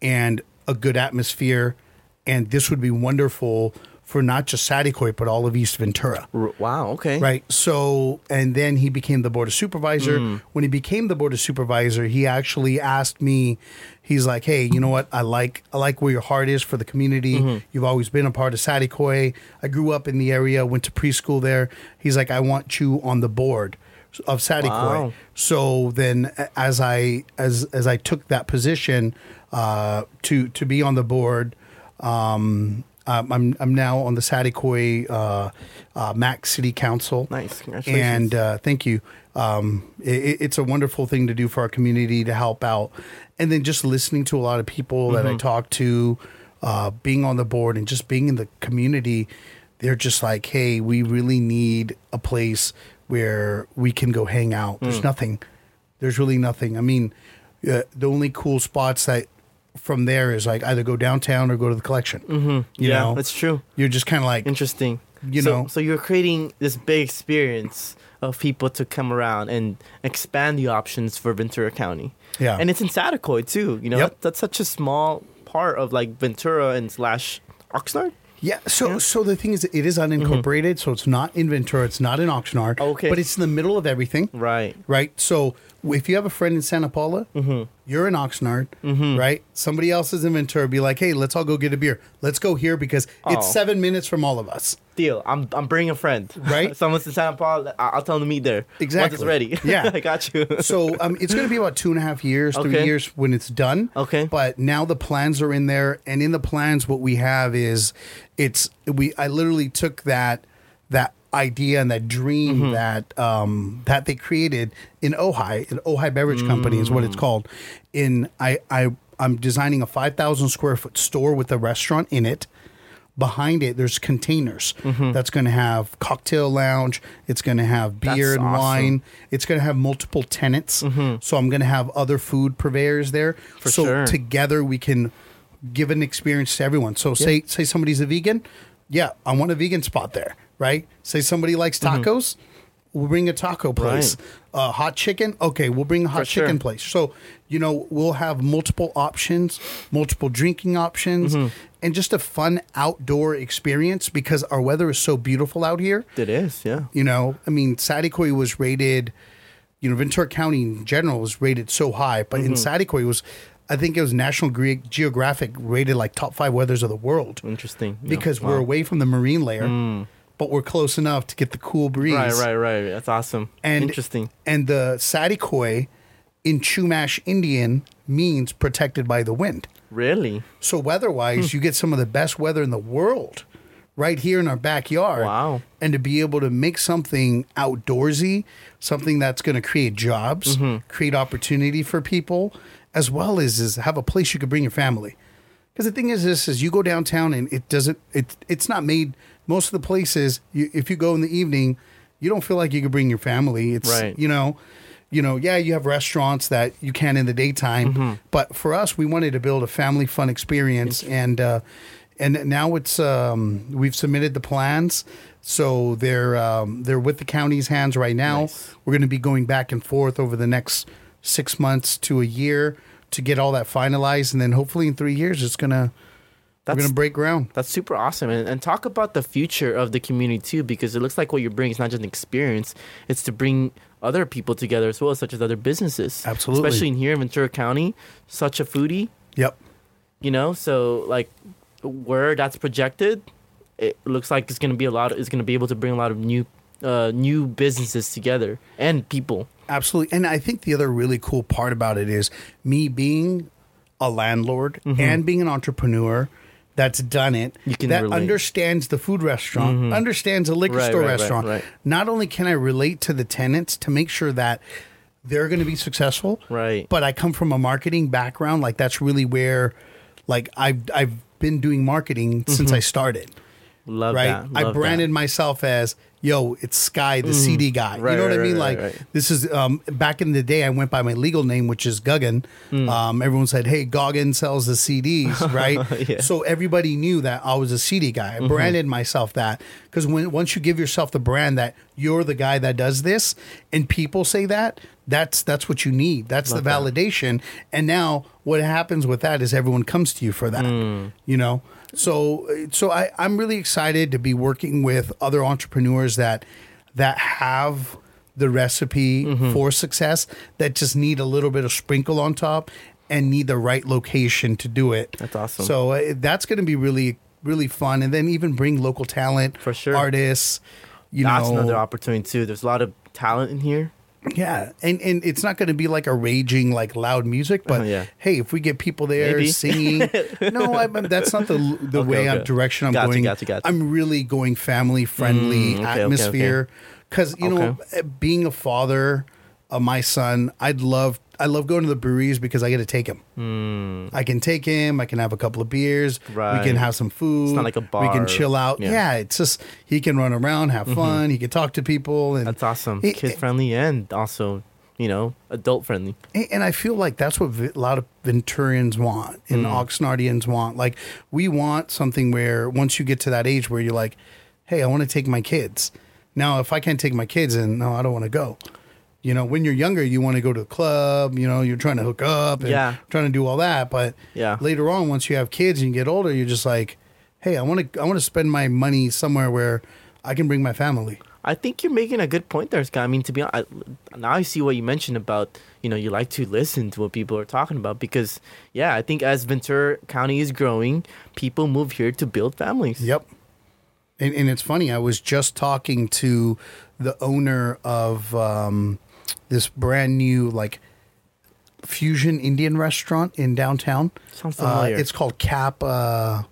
and a good atmosphere. And this would be wonderful for not just Saticoy, but all of East Ventura. Wow. Okay. Right. So, and then he became the board of supervisor. When he became the board of supervisor, he actually asked me, he's like, Hey, you know what? I like, I like where your heart is for the community. You've always been a part of Saticoy. I grew up in the area, went to preschool there. He's like, I want you on the board of Saticoy. Wow. So then as I, as, as I took that position, uh, to, to be on the board, um, um, I'm I'm now on the Saticoy uh, uh, Mac City Council. Nice. Congratulations. And uh, thank you. Um, it, it's a wonderful thing to do for our community to help out, and then just listening to a lot of people that Mm-hmm. I talk to, uh, being on the board and just being in the community, they're just like, hey, we really need a place where we can go hang out. There's nothing. There's really nothing. I mean, uh, the only cool spots that from there is like either go downtown or go to the collection. Mm-hmm. You yeah, know, that's true. you're just kind of like Interesting. You so, know. so you're creating this big experience of people to come around and expand the options for Ventura County. Yeah. And it's in Saticoy too. You know, Yep. that's such a small part of like Ventura and slash Oxnard. Yeah, so so the thing is, it is unincorporated, so it's not in Ventura, it's not in Oxnard, Mm-hmm. Okay. but it's in the middle of everything, Right. right? So if you have a friend in Santa Paula, Mm-hmm. you're in Oxnard, right? Somebody else is in Ventura, be like, hey, let's all go get a beer. Let's go here because Oh. it's seven minutes from all of us. Deal. I'm I'm bringing a friend. Right. Someone's in Santa Paula. I'll tell them to meet there. Exactly. Once it's ready. Yeah. I got you. So um, it's going to be about two and a half years, three Okay. years when it's done. Okay. But now the plans are in there, and in the plans, what we have is, it's we. I literally took that that idea and that dream Mm-hmm. that um, that they created in Ojai, an Ojai Beverage Company is what it's Mm. called. In I I I'm designing a five thousand square foot store with a restaurant in it. Behind it, there's containers Mm-hmm. that's going to have cocktail lounge. It's going to have beer That's and awesome. wine. It's going to have multiple tenants. So I'm going to have other food purveyors there. Mm-hmm. For so sure. together we can give an experience to everyone. So say say somebody's a vegan, yeah, I want a vegan spot there, right? Say somebody likes tacos, we'll bring a taco place. Mm-hmm. Right. Uh, hot chicken, okay, we'll bring a hot For sure. chicken place. So you know we'll have multiple options, multiple drinking options. Mm-hmm. And just a fun outdoor experience because our weather is so beautiful out here. It is. Yeah. You know, I mean, Saticoy was rated, you know, Ventura County in general was rated so high, but in Saticoy was, I think it was National Geographic rated like top five weathers of the world Interesting. Yeah. because Wow. we're away from the marine layer, but we're close enough to get the cool breeze. Right, right, right. That's awesome. And Interesting. And the Saticoy in Chumash Indian means protected by the wind. Really? So weather-wise, you get some of the best weather in the world right here in our backyard. Wow. And to be able to make something outdoorsy, something that's going to create jobs, Mm-hmm. create opportunity for people, as well as is have a place you could bring your family. Because the thing is, this is you go downtown and it doesn't. It it's not made. Most of the places, you, if you go in the evening, you don't feel like you could bring your family. It's Right. you know, you know, yeah, you have restaurants that you can in the daytime, Mm-hmm. but for us, we wanted to build a family fun experience, and uh, and now it's um, we've submitted the plans, so they're um, they're with the county's hands right now. Nice. We're going to be going back and forth over the next six months to a year to get all that finalized, and then hopefully in three years, it's gonna we're That's gonna break ground. That's super awesome. And, and talk about the future of the community too, because it looks like what you're bringing is not just an experience, it's to bring other people together as well, such as other businesses. Absolutely. Especially in here in Ventura County, such a foodie, Yep. you know? So, like, where that's projected, it looks like it's going to be a lot, it's going to be able to bring a lot of new. Uh, new businesses together and people. Absolutely. And I think the other really cool part about it is me being a landlord and being an entrepreneur that's done it, Mm-hmm. You can that relate. Mm-hmm. understands the food restaurant, understands a liquor Right, store right, restaurant. right. Not only can I relate to the tenants to make sure that they're going to be successful, Right. but I come from a marketing background. Like that's really where, like I've I've been doing marketing since I started Love right? that. I love that. branded myself as yo, it's Sky, the CD guy. Right, you know what right, I mean? right, like this is um, back in the day. I went by my legal name, which is Guggen. Hmm. Um, everyone said, "Hey, Goggin sells the CDs," right? Yeah. Mm-hmm. So everybody knew that I was a CD guy. I branded myself that because when once you give yourself the brand that you're the guy that does this, and people say that. That's that's what you need. That's the Love that. validation. And now what happens with that is everyone comes to you for that. Mm. You know. So so I I'm really excited to be working with other entrepreneurs that that have the recipe Mm-hmm. for success that just need a little bit of sprinkle on top and need the right location to do it. That's awesome. So uh, that's going to be really really fun and then even bring local talent For sure. artists you That's know that's another opportunity too. There's a lot of talent in here. Yeah, and and it's not going to be like a raging like loud music, but Uh-huh, yeah. hey, if we get people there Maybe. singing, no, I, that's not the the Okay, way I'm direction I'm Gotcha, going. gotcha, gotcha. I'm really going family friendly Mm, okay, okay, atmosphere because you know being a father of my son, I'd love I love going to the breweries because I get to take him. I can take him. I can have a couple of beers. We Hmm. Can have some food. It's not like a bar. We can chill out. Yeah. Mm-hmm. Yeah, it's just he can run around, have fun. He can talk to people, and That's awesome. Kid friendly and also, you know, adult friendly. And and I feel like that's what a lot of Venturians want and Oxnardians want. Like, we want something where once you get to that age where you're like, hey, I want to take my kids. Now, if I can't take my kids, and no, I don't want to go. You know, when you're younger, you want to go to the club, you know, you're trying to hook up and Yeah. trying to do all that. But Yeah. later on, once you have kids and you get older, you're just like, hey, I want to, I want to spend my money somewhere where I can bring my family. I think you're making a good point there, Scott. I mean, to be honest, I, now I see what you mentioned about, you know, you like to listen to what people are talking about because, yeah, I think as Ventura County is growing, people move here to build families. Yep. And, and it's funny. I was just talking to the owner of um, this brand new like fusion Indian restaurant in downtown. Sounds Uh, familiar. it's called Cap. Uh,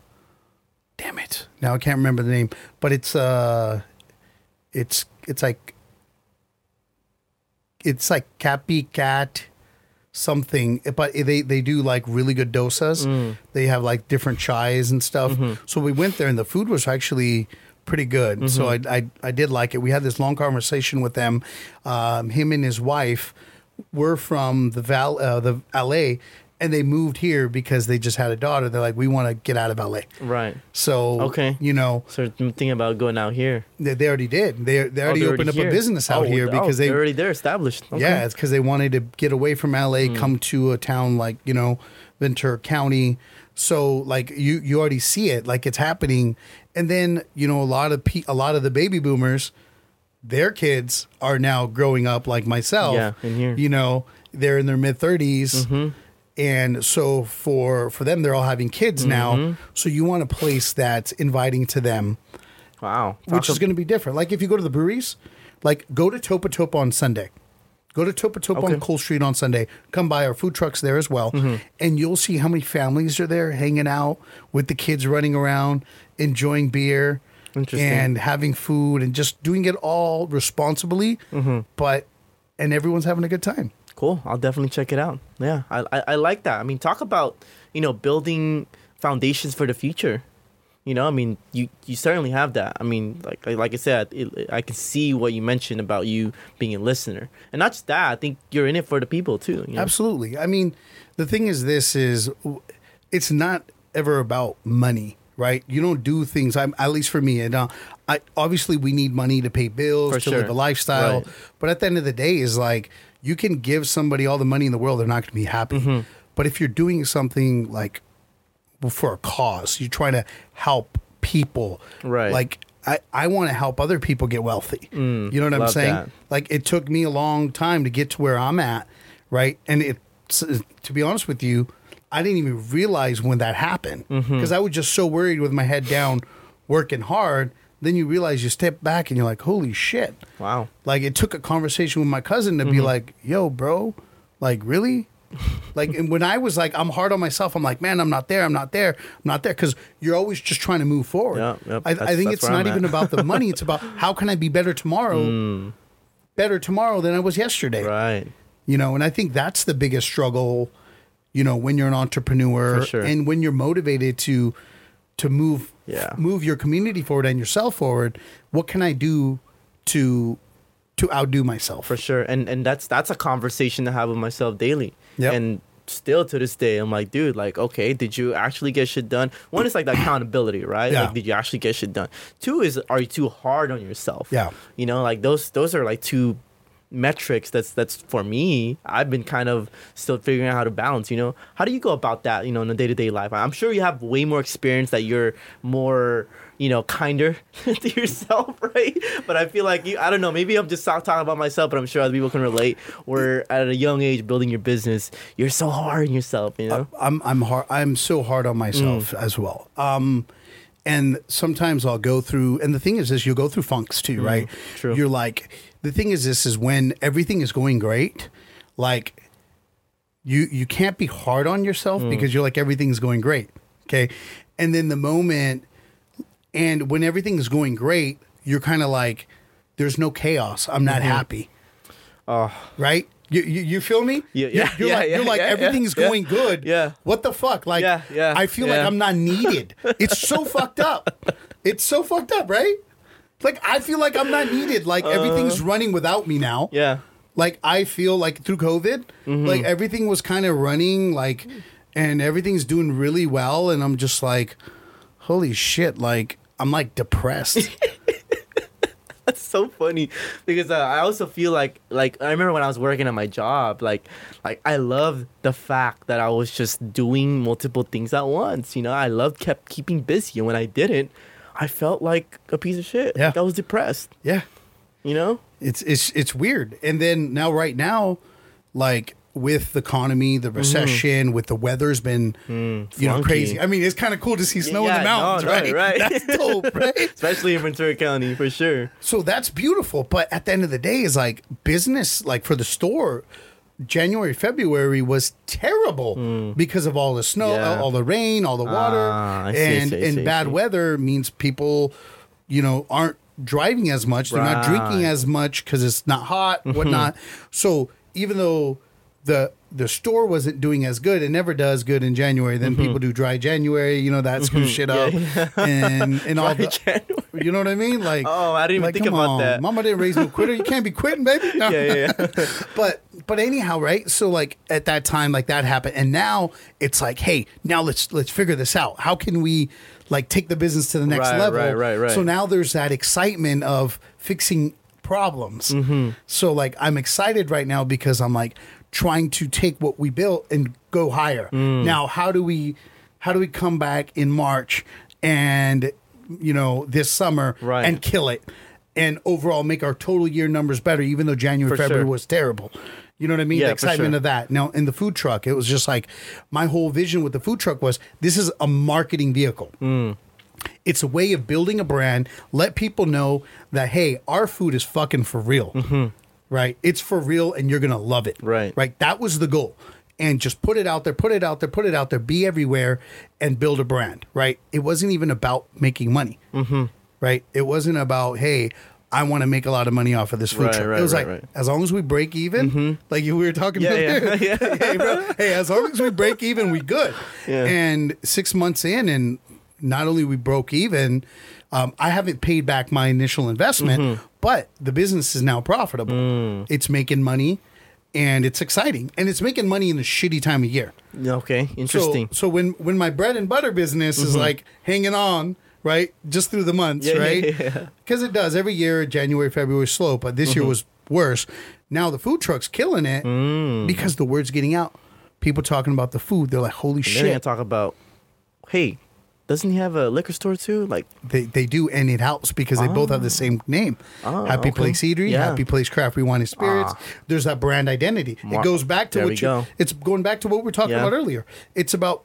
damn it! Now I can't remember the name, but it's uh, it's it's like it's like Cappy Cat something but they they do like really good dosas Mm. they have like different chais and stuff Mm-hmm. so we went there and the food was actually pretty good so I, I i did like it we had this long conversation with them um him and his wife were from the val uh, the la and they moved here because they just had a daughter they're like we want to get out of la right. so Okay. you know So I'm thinking about going out here. they, they already did they, they Oh, already they're opened up here. a business out Oh, here oh, because they they're already there established. Okay. Yeah, it's because they wanted to get away from LA, come to a town like you know Ventura County. So like you you already see it, like it's happening, and then you know a lot of pe- a lot of the baby boomers, their kids are now growing up like myself. Yeah, in here. you know they're in their mid 30s Mm-hmm. and so for for them they're all having kids Mm-hmm. now. So you want a place that's inviting to them Wow. which Talk is going to be different. Like if you go to the breweries, like go to Topa Topa on Sunday. Go to Topa Topa Okay. on Cole Street on Sunday. Come by our food trucks there as well, Mm-hmm. and you'll see how many families are there hanging out with the kids running around, enjoying beer. And having food and just doing it all responsibly, Mm-hmm. but and everyone's having a good time. Cool. I'll definitely check it out. Yeah, I, I I like that. I mean, talk about you know building foundations for the future. You know, I mean, you you certainly have that. I mean, like like, I said, it, I can see what you mentioned about you being a listener, and not just that. I think you're in it for the people too. You know? Absolutely. I mean, the thing is, this is it's not ever about money, right? You don't do things. I'm at least for me, and uh, I obviously we need money to pay bills For to sure. live a lifestyle. Right. But at the end of the day, is like you can give somebody all the money in the world, they're not going to be happy. Mm-hmm. But if you're doing something like for a cause, you're trying to help people, Right. Like I, I want to help other people get wealthy. you know what I'm Mm, saying? that. Like it took me a long time to get to where I'm at, right? And it, to be honest with you, I didn't even realize when that happened Mm-hmm. because I was just so worried with my head down, working hard. Then you realize you step back and you're like, holy shit! Wow. Like it took a conversation with my cousin to be like, yo, bro, like really? Like and when I was like, I'm hard on myself. I'm like, man, I'm not there. I'm not there. I'm not there because you're always just trying to move forward. Yeah, yep, I, I think it's not even about the money. It's about how can I be better tomorrow, hmm. better tomorrow than I was yesterday. Right. You know, and I think that's the biggest struggle. You know, when you're an entrepreneur sure. and when you're motivated to to move Yeah. move your community forward and yourself forward, what can I do to to outdo myself? for sure and and that's that's a conversation to have with myself daily Yep. and still to this day i'm like dude like okay did you actually get shit done one is like the accountability right Yeah. like did you actually get shit done two is are you too hard on yourself Yeah. you know like those those are like two metrics that's that's for me i've been kind of still figuring out how to balance you know how do you go about that you know in a day-to-day life i'm sure you have way more experience that you're more you know kinder to yourself right but i feel like you i don't know maybe i'm just talking about myself but i'm sure other people can relate where at a young age building your business you're so hard on yourself you know I'm I'm hard. I'm so hard on myself Mm. as well. Um, and sometimes I'll go through. And the thing is, is you'll go through funks too, right? Mm, true. You're like the thing is, this is when everything is going great, like you you can't be hard on yourself Mm. because you're like everything's going great, okay? And then the moment, and when everything's going great, you're kind of like, there's no chaos. I'm not Mm-hmm. happy, oh right? You, you, you feel me? Yeah, You're- yeah, You're, yeah, like, yeah, you're like yeah, everything's going good. yeah. What the fuck? Like, Yeah, yeah, I feel like. I'm not needed. It's so fucked up. It's so fucked up, right? Like I feel like I'm not needed. Like everything's running without me now. Uh. yeah Like I feel like through COVID, Mm-hmm. like everything was kind of running like, and everything's doing really well, and I'm just like, holy shit! Like I'm like depressed. That's so funny because uh, I also feel like like I remember when I was working at my job like like I loved the fact that I was just doing multiple things at once you know I loved kept keeping busy and when I didn't I felt like a piece of shit Yeah. like I was depressed yeah. you know It's it's it's weird. And then now right now, like with the economy, the recession, with the weather's been you know Mm-hmm. crazy. I mean, it's kind of cool to see snow in the mountains, no, right? right. That's dope, right? especially in Ventura County for sure So that's beautiful. But at the end of the day, is like business, like for the store. January, February was terrible because of all the snow. Yeah. all the rain, all the water, Ah, see, and see, and see, bad weather means people, you know, aren't driving as much. They're not drinking Mm-hmm. as much because it's not hot, whatnot. so even though the the store wasn't doing as good, it never does good in January. Then Mm-hmm. people do dry January, you know, that screws shit up, and and all the, January. You know what I mean? Like, Oh, I didn't even like, think come about on, that. Mama didn't raise no quitter. You can't be quitting, baby. No. yeah yeah yeah But but anyhow, right? So like at that time, like that happened, and now it's like, hey, now let's let's figure this out. How can we like take the business to the next Right, level? right, right, right. So now there's that excitement of fixing problems. Mm-hmm. So like I'm excited right now because I'm like trying to take what we built and go higher. Mm. Now, how do we how do we come back in March and you know this summer Right. and kill it and overall make our total year numbers better even though January For February sure. was terrible. You know what I mean? Yeah, the excitement sure. of that. Now in the food truck, it was just like my whole vision with the food truck was this is a marketing vehicle. Mm. It's a way of building a brand, let people know that hey, our food is fucking for real. Right? It's for real and you're gonna love it. Mm-hmm. Right. Right. That was the goal. And just put it out there, put it out there, put it out there, be everywhere and build a brand. Right. It wasn't even about making money. Mm-hmm. right? It wasn't about hey, I want to make a lot of money off of this food Right, truck. right, it was right, like. Mm-hmm. as long as we break even, like we were talking Yeah, about. yeah, there. hey, bro, hey, as long as we break even, we good. Yeah. And six months in, and not only we broke even, um, I haven't paid back my initial investment, Mm-hmm. but the business is now profitable. Mm. It's making money. And it's exciting, and it's making money in a shitty time of year. Okay, interesting. Mm-hmm. So, so when when my bread and butter business is like hanging on, right, just through the months, Yeah, yeah, right? yeah. Mm-hmm. Because it does every year. January, February slow, but this year was worse. Now the food truck's killing it Mm. because the word's getting out. People talking about the food. They're like, "Holy I shit!" talk about, hey, doesn't he have a liquor store too? Like, They they do, and it helps because they both have the same name. Oh, Happy okay. Place Eatery, Yeah. Happy Place Craft Wine and Spirits. Ah. There's that brand identity. Mar- it goes back to There what you. go. It's going back to what we were talking Yeah. about earlier. It's about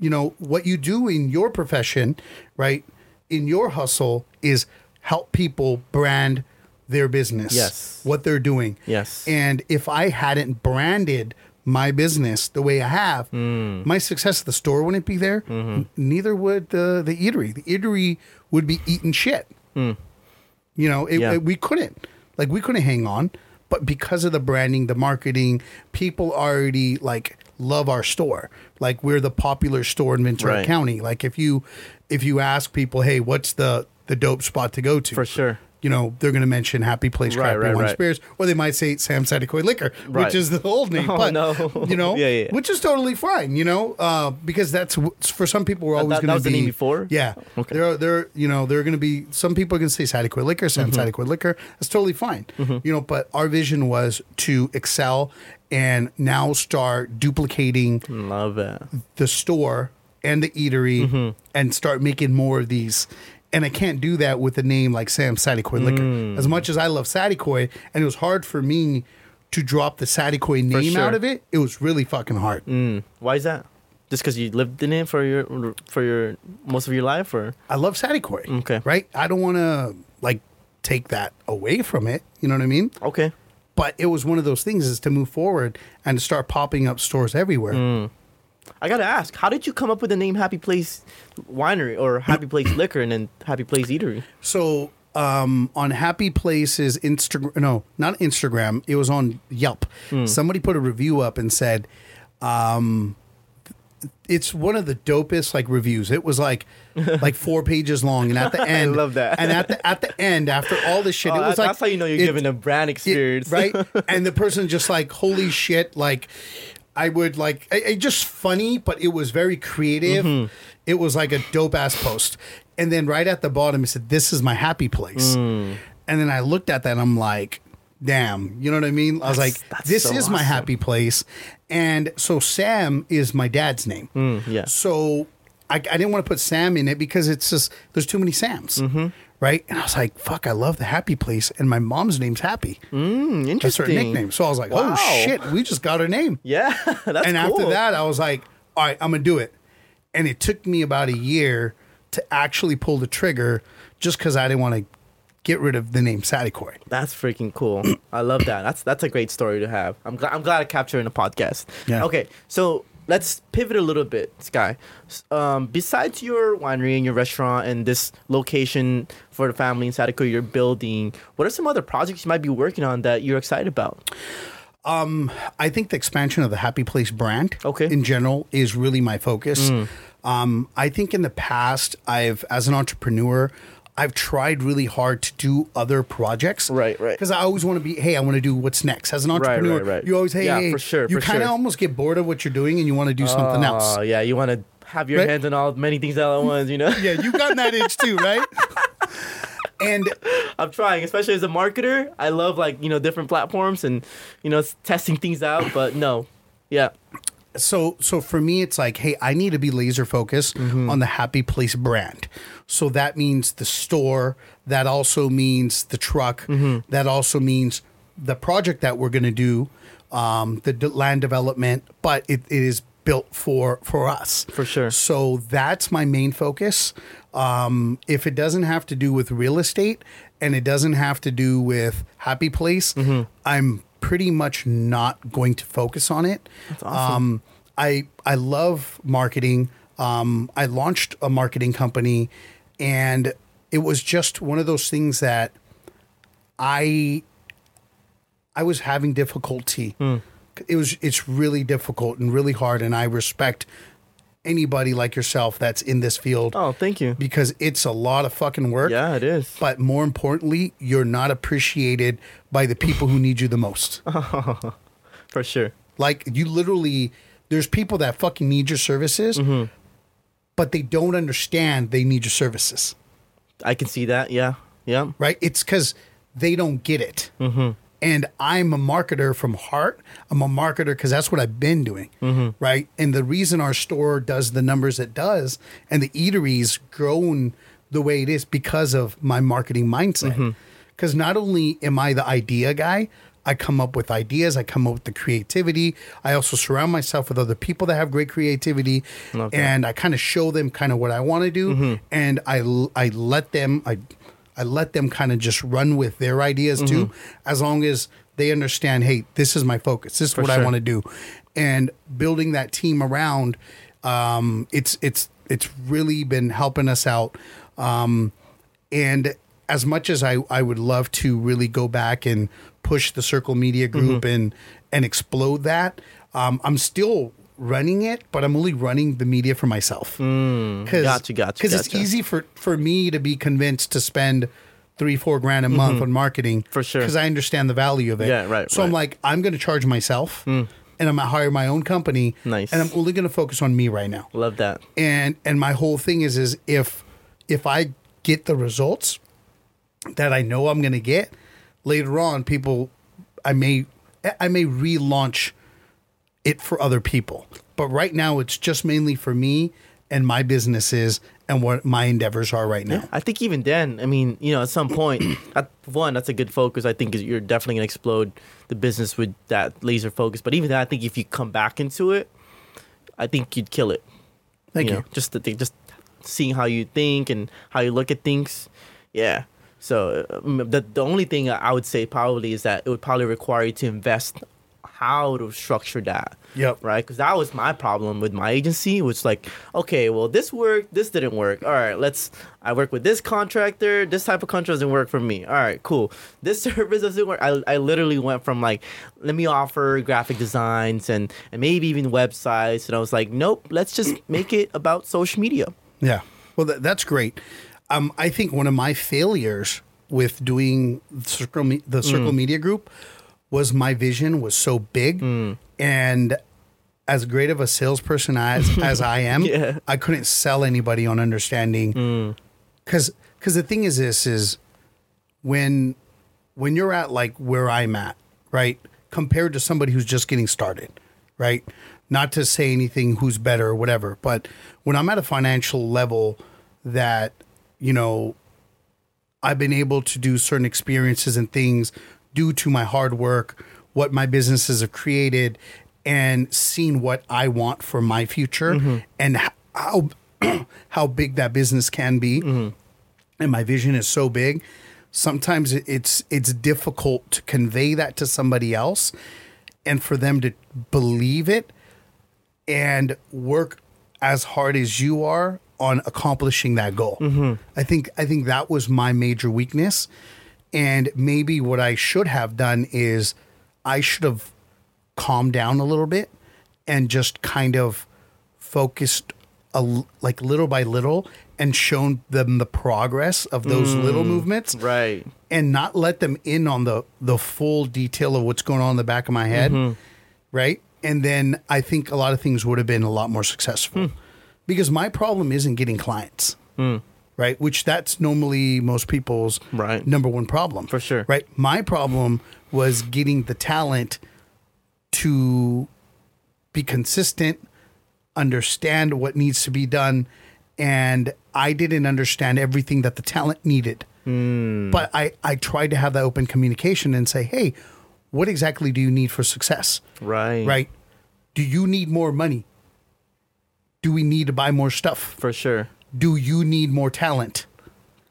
you know what you do in your profession, right? In your hustle is help people brand their business. Yes. what they're doing. Yes. and if I hadn't branded my business the way I have, Hmm. my success at the store wouldn't be there. Mm-hmm. Neither would the the eatery. The eatery would be eating shit. You know, it. Yeah. it- we couldn't. Like we couldn't hang on, but because of the branding, the marketing, people already like love our store. Like we're the popular store in Ventura Right. County. Like if you if you ask people, "Hey, what's the the dope spot to go to?" For sure. You know, they're going to mention Happy Place Right, Craft right, Wine right. Spirits, or they might say Sam Saticoy Liquor, Right. which is the old name. Oh, but no. you know, Yeah, yeah. which is totally fine. You know, uh, because that's for some people we're always that- going that to was be the name before? Yeah, Okay. there are there you know there are going to be some people are going to say Saticoy Liquor, Sam Mm-hmm. Saticoy Liquor. That's totally fine. You know, but our vision was to excel and now start duplicating love it. the store and the eatery Mm-hmm. and start making more of these. And I can't do that with a name like Sam Saticoy Liquor. Mm. As much as I love Saticoy, and it was hard for me to drop the Saticoy name sure. out of it, it was really fucking hard. Mm. Why is that? Just because you lived in it for your for your most of your life, or I love Saticoy. Okay. Right? I don't want to like take that away from it. You know what I mean? okay, But it was one of those things is to move forward and to start popping up stores everywhere. Mm. I gotta ask, how did you come up with the name Happy Place Winery or Happy Place Liquor and then Happy Place Eatery? So um, on Happy Places Instagram, no, not Instagram. It was on Yelp. Hmm. Somebody put a review up and said, um, "It's one of the dopest like reviews." It was like like four pages long, and at the end, I love that. And at the at the end, after all this shit, Oh, it was that- like that's how you know you're it- giving a brand it- experience, right? And the person just like, "Holy shit!" Like. I would like I, I just funny, but it was very creative. Mm-hmm. It was like a dope ass post. And then right at the bottom it said, This is my happy place. Mm. And then I looked at that and I'm like, damn, you know what I mean? I was like, this so is my happy place. And so Sam is my dad's name. Mm, yeah. So I, I didn't want to put Sam in it because it's just there's too many Sams. Mm-hmm. Right? And I was like, fuck, I love the happy place. And my mom's name's Happy. Mm, That's her nickname. So I was like, Wow. oh shit, we just got her name. Yeah, that's and cool. after that, I was like, all right, I'm gonna do it. And it took me about a year to actually pull the trigger, just because I didn't want to get rid of the name Saticoy. That's freaking cool. I love that. That's that's a great story to have. I'm glad I'm glad I captured it in a podcast. Yeah. Okay, so let's pivot a little bit, Sky. Um, besides your winery and your restaurant and this location for the family in Saticoy you're building, what are some other projects you might be working on that you're excited about? I think the expansion of the Happy Place brand, Okay. Mm. in general, is really my focus. Um, I think in the past, I've as an entrepreneur. I've tried really hard to do other projects. Right, right. Because I always want to be, hey, I want to do what's next. As an Right, right, entrepreneur, right. you always, hey, Yeah, hey, for sure, You kind of sure. almost get bored of what you're doing and you want to do something else. Oh yeah, you want to have your Right. hands on all many things all at once, you know? Yeah, you got that itch too, right? and I'm trying, especially as a marketer. I love like you know different platforms and you know testing things out. But no, yeah, so so for me it's like hey i need to be laser focused on the happy place brand. So that means the store that also means the truck that also means the project that we're going to do um, the d- land development but it, it is built for for us. For sure. so that's my main focus. Um, if it doesn't have to do with real estate and it doesn't have to do with happy place i'm pretty much not going to focus on it That's awesome. um, I I love marketing. Um, I launched a marketing company, and it was just one of those things that I I was having difficulty. It was it's really difficult and really hard and I respect anybody like yourself that's in this field Oh, thank you. because it's a lot of fucking work. Yeah, it is. But more importantly, you're not appreciated by the people who need you the most. For sure. Like you literally, there's people that fucking need your services, mm-hmm. but they don't understand they need your services, I can see that. Yeah. Yeah. right? It's because they don't get it. Mm-hmm. And I'm a marketer from heart. I'm a marketer because that's what I've been doing, mm-hmm. right? And the reason our store does the numbers it does, and the eateries grown the way it is because of my marketing mindset. Mm-hmm. Because not only am I the idea guy, I come up with ideas. I come up with the creativity. I also surround myself with other people that have great creativity, and I kind of show them kind of what I want to do, mm-hmm. and I I let them I I let them kind of just run with their ideas too, as long as they understand. Hey, this is my focus. This is what I want to do, and building that team around, um, it's it's it's really been helping us out. Um, and as much as I, I would love to really go back and push the Circle Media Group and and explode that, um, I'm still running it, but I'm only running the media for myself. Mm, Gotcha, gotcha, Because it's easy for for me to be convinced to spend three four grand a month on marketing For sure. because I understand the value of it. Yeah, right, So I'm like, I'm going to charge myself. And I'm gonna hire my own company, Nice. and I'm only gonna focus on me right now Love that. and and my whole thing is is if if I get the results that I know I'm going to get later on people I may I may relaunch it for other people but right now it's just mainly for me and my businesses and what my endeavors are right now I think even then, I mean, you know, at some point, at one, that's a good focus. I think you're definitely gonna explode the business with that laser focus. But even then, I think if you come back into it, I think you'd kill it. thank you, know, just the thing, just seeing how you think and how you look at things. Yeah. So um, the the only thing I would say probably is that it would probably require you to invest how to structure that. Yep. Right. Because that was my problem with my agency. which like, okay, well, this worked, this didn't work. All right, let's. I work with this contractor. This type of contract doesn't work for me. All right, cool. This service doesn't work. I, I literally went from like, let me offer graphic designs and and maybe even websites, and I was like, nope, let's just make it about social media. Yeah. Well, that, that's great. Um, I think one of my failures with doing the Circle, Me- the Circle Media Group was my vision was so big, and as great of a salesperson as as I am, Yeah. I couldn't sell anybody on understanding. Mm. Because because the thing is this is when when you're at like where I'm at, right? Compared to somebody who's just getting started, right? Not to say anything who's better or whatever, but when I'm at a financial level that, you know, I've been able to do certain experiences and things due to my hard work, what my businesses have created, and seeing what I want for my future mm-hmm. and how how big that business can be. Mm-hmm. And my vision is so big. Sometimes it's it's difficult to convey that to somebody else and for them to believe it and work as hard as you are on accomplishing that goal. Mm-hmm. I think I think that was my major weakness, and maybe what I should have done is I should have calmed down a little bit and just kind of focused a, like little by little and shown them the progress of those mm, little movements Right. and not let them in on the the full detail of what's going on in the back of my head, mm-hmm. right? And then I think a lot of things would have been a lot more successful hmm. because my problem isn't getting clients, hmm. Right? Which that's normally most people's Right. number one problem, For sure. right? My problem was getting the talent to be consistent, understand what needs to be done, and I didn't understand everything that the talent needed. Hmm. But I, I tried to have that open communication and say, hey, what exactly do you need for success? Right. Right? Do you need more money? Do we need to buy more stuff? For sure. Do you need more talent?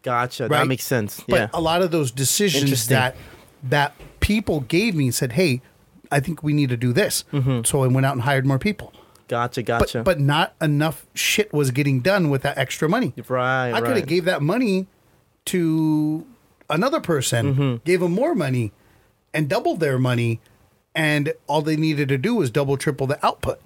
Gotcha. Right. That makes sense. But yeah. a lot of those decisions that that people gave me said, "Hey, I think we need to do this." So I went out and hired more people. Gotcha. Gotcha. but not enough shit was getting done with that extra money. right. I could have gave that money to another person, Mm-hmm. gave them more money, and doubled their money, and all they needed to do was double, triple the output.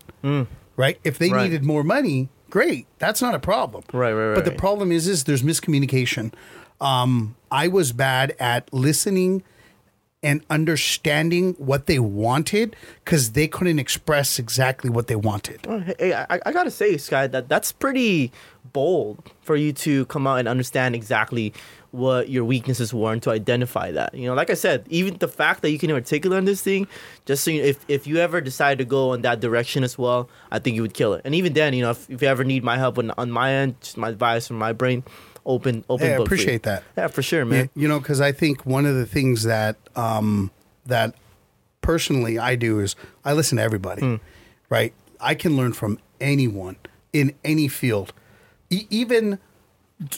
Right? If they Mm. Right. needed more money, great. That's not a problem. Right, right, right. But the problem is, is there's miscommunication. Um, I was bad at listening and understanding what they wanted because they couldn't express exactly what they wanted. Oh, Hey, I, I gotta say, Sky, that that's pretty bold for you to come out and understand exactly what your weaknesses were and to identify that. You know, like I said, even the fact that you can articulate on this thing, just so you, if if you ever decide to go in that direction as well, I think you would kill it. And even then, you know, if, if you ever need my help on, on my end, just my advice from my brain, open open. Hey, I book for you. appreciate that. Yeah, for sure, Yeah, man. you know, because I think one of the things that um, that personally I do is I listen to everybody. Hmm. Right, I can learn from anyone in any field, e- even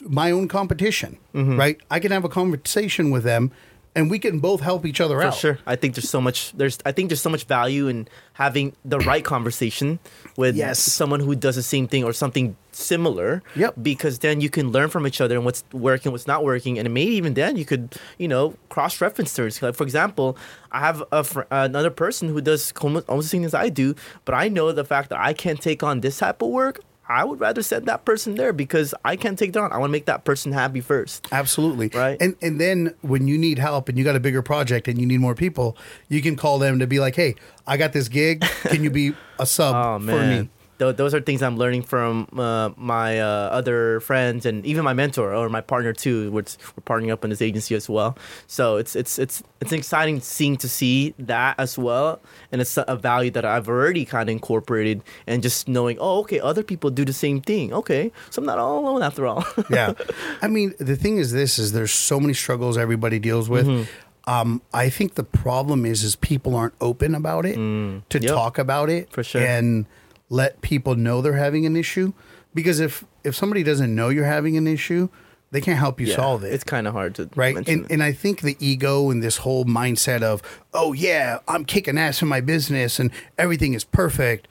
my own competition. Mm-hmm. Right, I can have a conversation with them, and we can both help each other For out. sure. I think there's so much there's I think there's so much value in having the right conversation with Yes. someone who does the same thing or something similar. Yep. Because then you can learn from each other and what's working, what's not working, and maybe even then you could, you know, cross reference things. Like for example, I have a fr- another person who does almost, almost the same as I do, but I know the fact that I can't take on this type of work. I would rather send that person there because I can't take it on. I want to make that person happy first. Absolutely. Right. And and then when you need help and you got a bigger project and you need more people, you can call them to be like, "Hey, I got this gig. Can you be a sub Oh for me?" Tho- those are things I'm learning from uh, my uh, other friends and even my mentor or my partner too. We're, we're partnering up in this agency as well. So it's it's it's it's an exciting seeing to see that as well, and it's a value that I've already kind of incorporated. And just knowing, oh, okay, other people do the same thing. Okay, so I'm not all alone after all. yeah. I mean, the thing is this is there's so many struggles everybody deals with. Mm-hmm. Um, I think the problem is is people aren't open about it to Yep. talk about it For sure. and let people know they're having an issue because if if somebody doesn't know you're having an issue, they can't help you Yeah, solve it. It's kind of hard to right and, it. and i think the ego and this whole mindset of oh yeah i'm kicking ass in my business and everything is perfect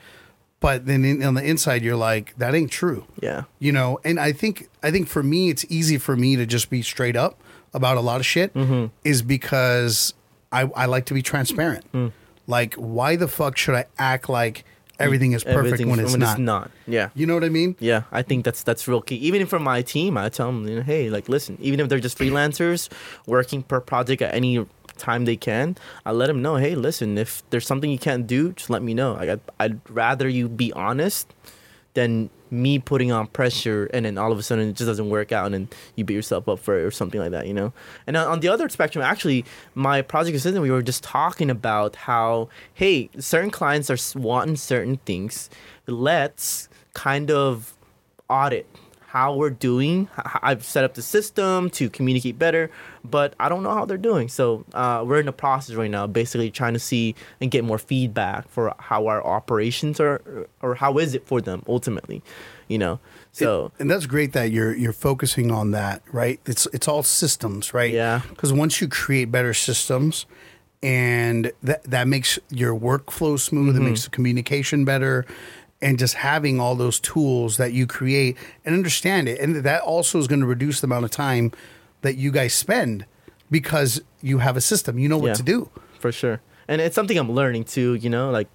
but then in, on the inside you're like that ain't true yeah. you know and i think i think for me it's easy for me to just be straight up about a lot of shit Mm-hmm. is because i i like to be transparent Mm. like why the fuck should i act like everything is perfect Everything's- when it's not not. Yeah. you know what i mean Yeah, I think that's that's real key. Even from my team, I tell them, you know, hey, like, listen, even if they're just freelancers working per project at any time they can, I let them know, hey, listen, if there's something you can't do, just let me know. Like, I'd, I'd rather you be honest than me putting on pressure and then all of a sudden it just doesn't work out and then you beat yourself up for it or something like that, you know? And on the other spectrum, actually, my project assistant, we were just talking about how, hey, certain clients are wanting certain things. Let's kind of audit how we're doing. I've set up the system to communicate better, but I don't know how they're doing. So uh, we're in the process right now, basically trying to see and get more feedback for how our operations are, or how is it for them ultimately, you know. So and that's great that you're you're focusing on that, right? It's it's all systems, right? Yeah. Because once you create better systems, and that that makes your workflow smooth, Mm-hmm. it makes the communication better, and just having all those tools that you create and understand it, and that also is going to reduce the amount of time that you guys spend because you have a system, you know what Yeah. to do. for sure. And it's something I'm learning too, you know, like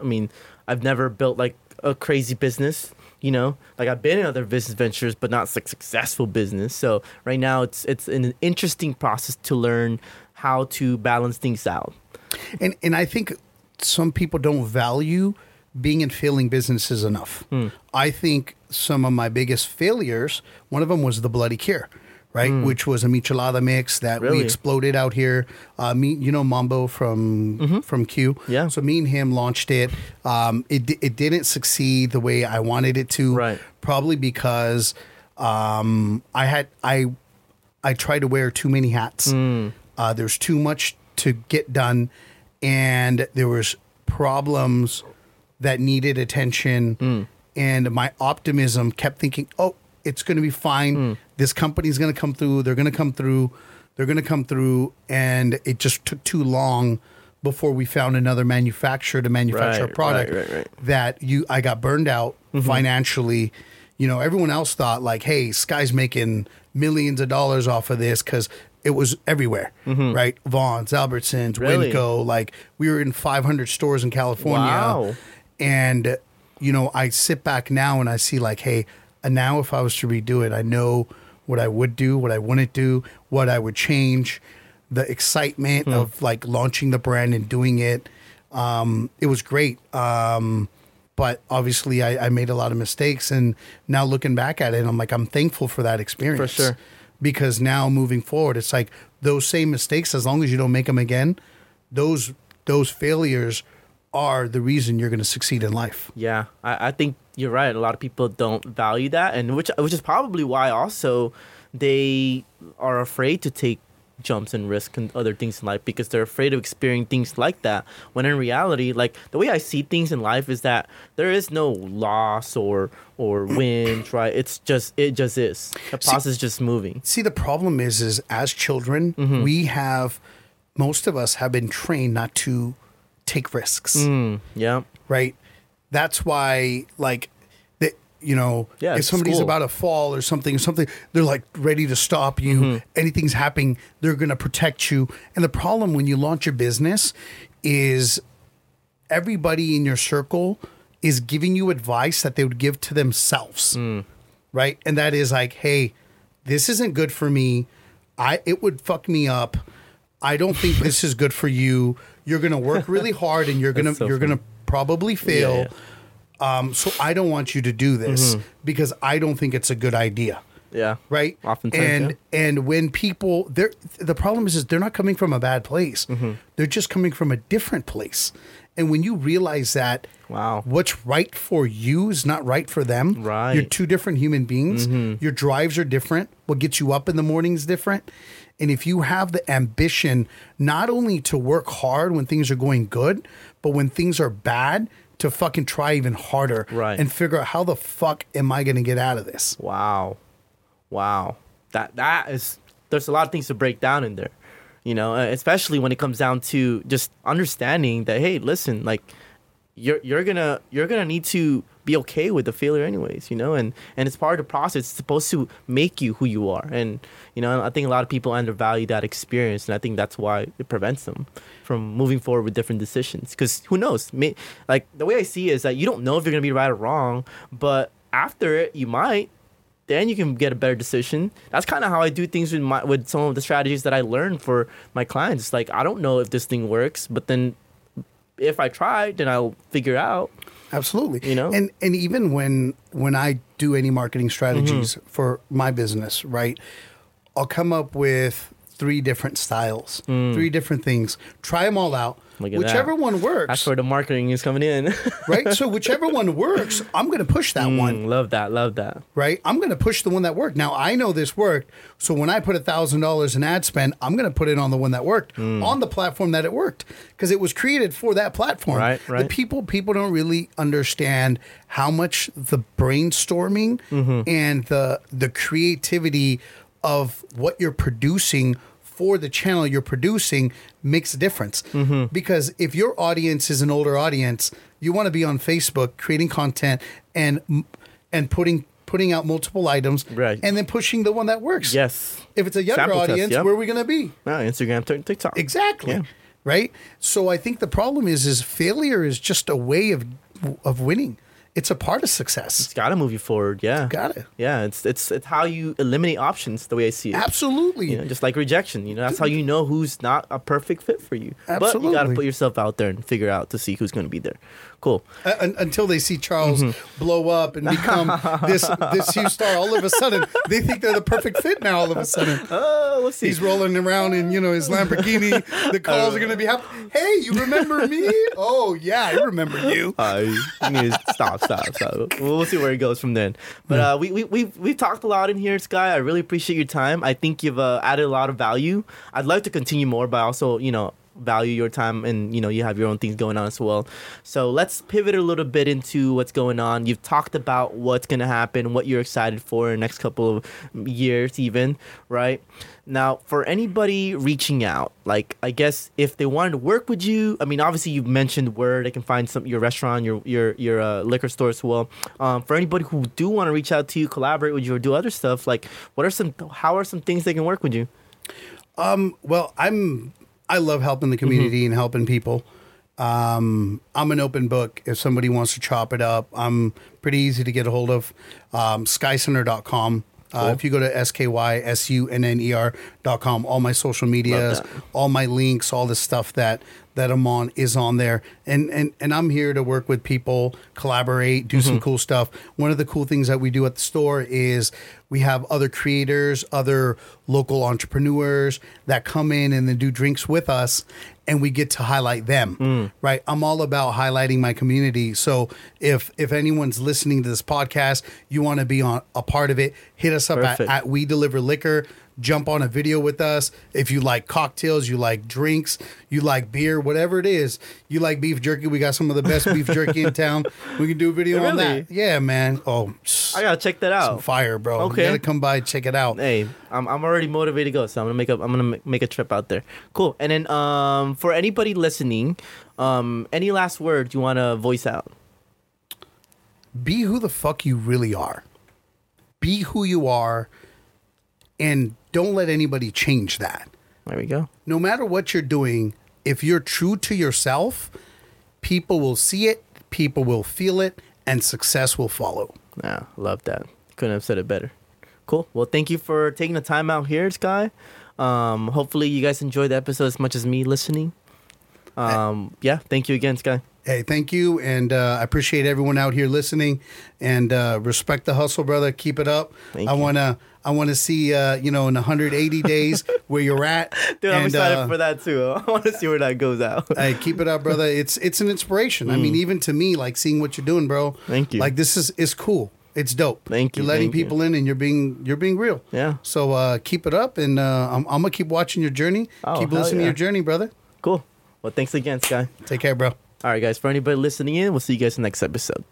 I mean, I've never built like a crazy business, you know? Like I've been in other business ventures but not like successful business. So right now it's it's an interesting process to learn how to balance things out. And and I think some people don't value being in failing businesses enough. Hmm. I think some of my biggest failures, one of them was the Bloody Cure, right? Which was a michelada mix that we Hmm. Exploded out here. Uh, me, you know, Mambo from from Q. Mm-hmm. Yeah. So me and him launched it. Um, it it didn't succeed the way I wanted it to. Right. Probably because um, I had I I tried to wear too many hats. Hmm. Uh, there's too much to get done, and there was problems that needed attention. Hmm. And my optimism kept thinking, "Oh, it's going to be fine. Hmm. This company's going to come through. They're going to come through. They're going to come through." And it just took too long before we found another manufacturer to manufacture Right, a product right, right, that you I got burned out financially. you know, everyone else thought like, hey, Sky's making millions of dollars off of this because it was everywhere, right? Vons, Albertsons, Mm-hmm. Really? Winco. Like we were in 500 stores in California. Wow. And, you know, I sit back now and I see like, hey, and now if I was to redo it, I know what I would do, what I wouldn't do, what I would change, the excitement of like launching the brand and doing it. Um, it was great. Um, but obviously I, I made a lot of mistakes and now looking back at it, I'm like, I'm thankful for that experience. For sure. Because now moving forward, it's like those same mistakes, as long as you don't make them again, those those failures are the reason you're going to succeed in life. Yeah, I, I think you're right. A lot of people don't value that, and which which is probably why also they are afraid to take jumps and risk and other things in life because they're afraid of experiencing things like that. When in reality, like the way I see things in life is that there is no loss or or wins, right? It's just it just is. The process is just moving. See, the problem is, is as children, Mm-hmm. we have most of us have been trained not to take risks, Mm, yeah. right? That's why, like, that you know, Yeah, if somebody's school. about to fall or something, something, they're like ready to stop you. Mm-hmm. Anything's happening, they're gonna protect you. And the problem when you launch a business is everybody in your circle is giving you advice that they would give to themselves. Right? And that is like, hey, this isn't good for me. I it would fuck me up. I don't think this is good for you. You're going to work really hard and you're going to so you're going to probably fail. Yeah, Um so I don't want you to do this because I don't think it's a good idea Yeah. right? Oftentimes, and yeah. and when people, they're the problem is, is they're not coming from a bad place. Mm-hmm. They're just coming from a different place. And when you realize that, Wow. what's right for you is not right for them. Right. Mm-hmm. you're two different human beings. Your drives are different. What gets you up in the morning is different. And if you have the ambition not only to work hard when things are going good, but when things are bad, to fucking try even harder Right. and figure out how the fuck am I going to get out of this? Wow. Wow. That that is there's a lot of things to break down in there. You know, uh, especially when it comes down to just understanding that hey, listen, like you're you're going to you're going to need to be okay with the failure anyways, you know? And and it's part of the process. It's supposed to make you who you are. And you know, I think a lot of people undervalue that experience and I think that's why it prevents them from moving forward with different decisions cuz who knows? May, like the way I see it is that you don't know if you're going to be right or wrong, but after it you might then you can get a better decision. That's kind of how I do things with my with some of the strategies that I learned for my clients. Like I don't know if this thing works, but then if I try, then I'll figure out. Absolutely. You know? And and even when when I do any marketing strategies Mm-hmm. for my business, right? I'll come up with three different styles, three different things. Try them all out. Mm. Look at Whichever that. one works, That's where the marketing is coming in. right? So whichever one works, I'm going to push that one, love that, love that. right? I'm going to push the one that worked. Now I know this worked, so when I put a thousand dollars in ad spend, I'm going to put it on the one that worked on the platform that it worked because it was created for that platform. Right, The right. people people don't really understand how much the brainstorming Mm-hmm. and the the creativity of what you're producing for the channel you're producing makes a difference. Mm-hmm. Because if your audience is an older audience, you want to be on Facebook creating content and and putting putting out multiple items Right. and then pushing the one that works. Yes. If it's a younger Sample test, audience, yep. where are we going to be? Ah, Instagram, Tik- TikTok. Exactly. Yeah. Right? So I think the problem is is failure is just a way of of winning. It's a part of success. It's got to move you forward. Yeah. Got it. Yeah. It's it's it's how you eliminate options. The way I see it. Absolutely. You know, just like rejection. You know, that's how you know who's not a perfect fit for you. Absolutely. But you got to put yourself out there and figure out to see who's going to be there. Cool. Uh, un- until they see Charles Mm-hmm. blow up and become this this huge star, all of a sudden they think they're the perfect fit. Now all of a sudden Oh, let's see. he's rolling around in you know his Lamborghini. The calls are gonna be happening. Hey, you remember me? Oh yeah, I remember you. Uh, you need stop, stop, stop. We'll, we'll see where it goes from then. But uh, we, we, we've, we've talked a lot in here, Sky. I really appreciate your time. I think you've uh, added a lot of value. I'd like to continue more, but also, you know, value your time and you know you have your own things going on as well. So let's pivot a little bit into what's going on. You've talked about what's gonna happen, what you're excited for in the next couple of years, even right. Now, for anybody reaching out, like I guess if they wanted to work with you, I mean, obviously you've mentioned where they can find some your restaurant, your your your uh, liquor store as well. Um, for anybody who do want to reach out to you, collaborate with you, or do other stuff, like what are some how are some things they can work with you? Um, well, I'm I love helping the community and helping people. Um, I'm an open book. If somebody wants to chop it up, I'm pretty easy to get a hold of. Um, skysunner.com. Uh, if you go to S-K-Y-S-U-N-N-E-R dot com, all my social medias, all my links, all the stuff that that I'm on is on there. And and and I'm here to work with people, collaborate, do some mm-hmm. cool stuff. One of the cool things that we do at the store is we have other creators, other local entrepreneurs that come in and then do drinks with us and we get to highlight them. Mm. Right? I'm all about highlighting my community. So if if anyone's listening to this podcast, you want to be on a part of it, hit us up at, at We Deliver Liquor. Jump on a video with us. If you like cocktails, you like drinks, you like beer, whatever it is, you like beef jerky. We got some of the best beef jerky in town. We can do a video on that. Yeah, man. Oh, I gotta check that out. fire, bro. Okay. You gotta come by, check it out. Hey, I'm, I'm already motivated to go, so I'm gonna make a I'm gonna make a trip out there. Cool. And then um for anybody listening, um any last words you want to voice out? Be who the fuck you really are. Be who you are, and don't let anybody change that. There we go. no matter what you're doing, if you're true to yourself, people will see it, people will feel it, and success will follow. Yeah, love that. Couldn't have said it better. Cool. Well, thank you for taking the time out here, Sky. Um, hopefully you guys enjoyed the episode as much as me listening. Um, yeah, thank you again, Sky. Hey, thank you, and uh, I appreciate everyone out here listening, and uh, respect the hustle, brother. Keep it up. Thank I wanna, I wanna see, uh, you know, in 180 days where you're at. Dude, I'm excited uh, for that too. I want to see where that goes out. Hey, keep it up, brother. It's it's an inspiration. I mean, even to me, like seeing what you're doing, bro. Mm. Thank you. Like this is is cool. It's dope. Thank you, You're letting thank you. people in, and you're being you're being real. Yeah. So uh, keep it up, and uh, I'm, I'm gonna keep watching your journey. Oh, keep listening to your journey, brother. Cool. Well, thanks again, Sky. Take care, bro. All right, guys. For anybody listening in, we'll see you guys in the next episode.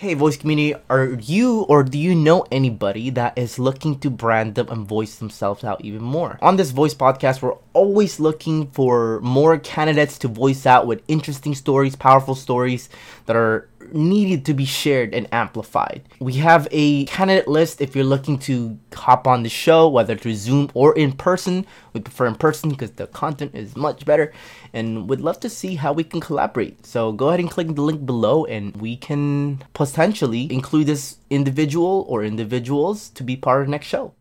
Hey, voice community, are you or do you know anybody that is looking to brand them and voice themselves out even more? On this Voiced Podcast, we're always looking for more candidates to voice out with interesting stories, powerful stories that are needed to be shared and amplified. We have a candidate list if you're looking to hop on the show, whether through Zoom or in person. We prefer in person because the content is much better and would love to see how we can collaborate. So go ahead and click the link below and we can potentially include this individual or individuals to be part of the next show.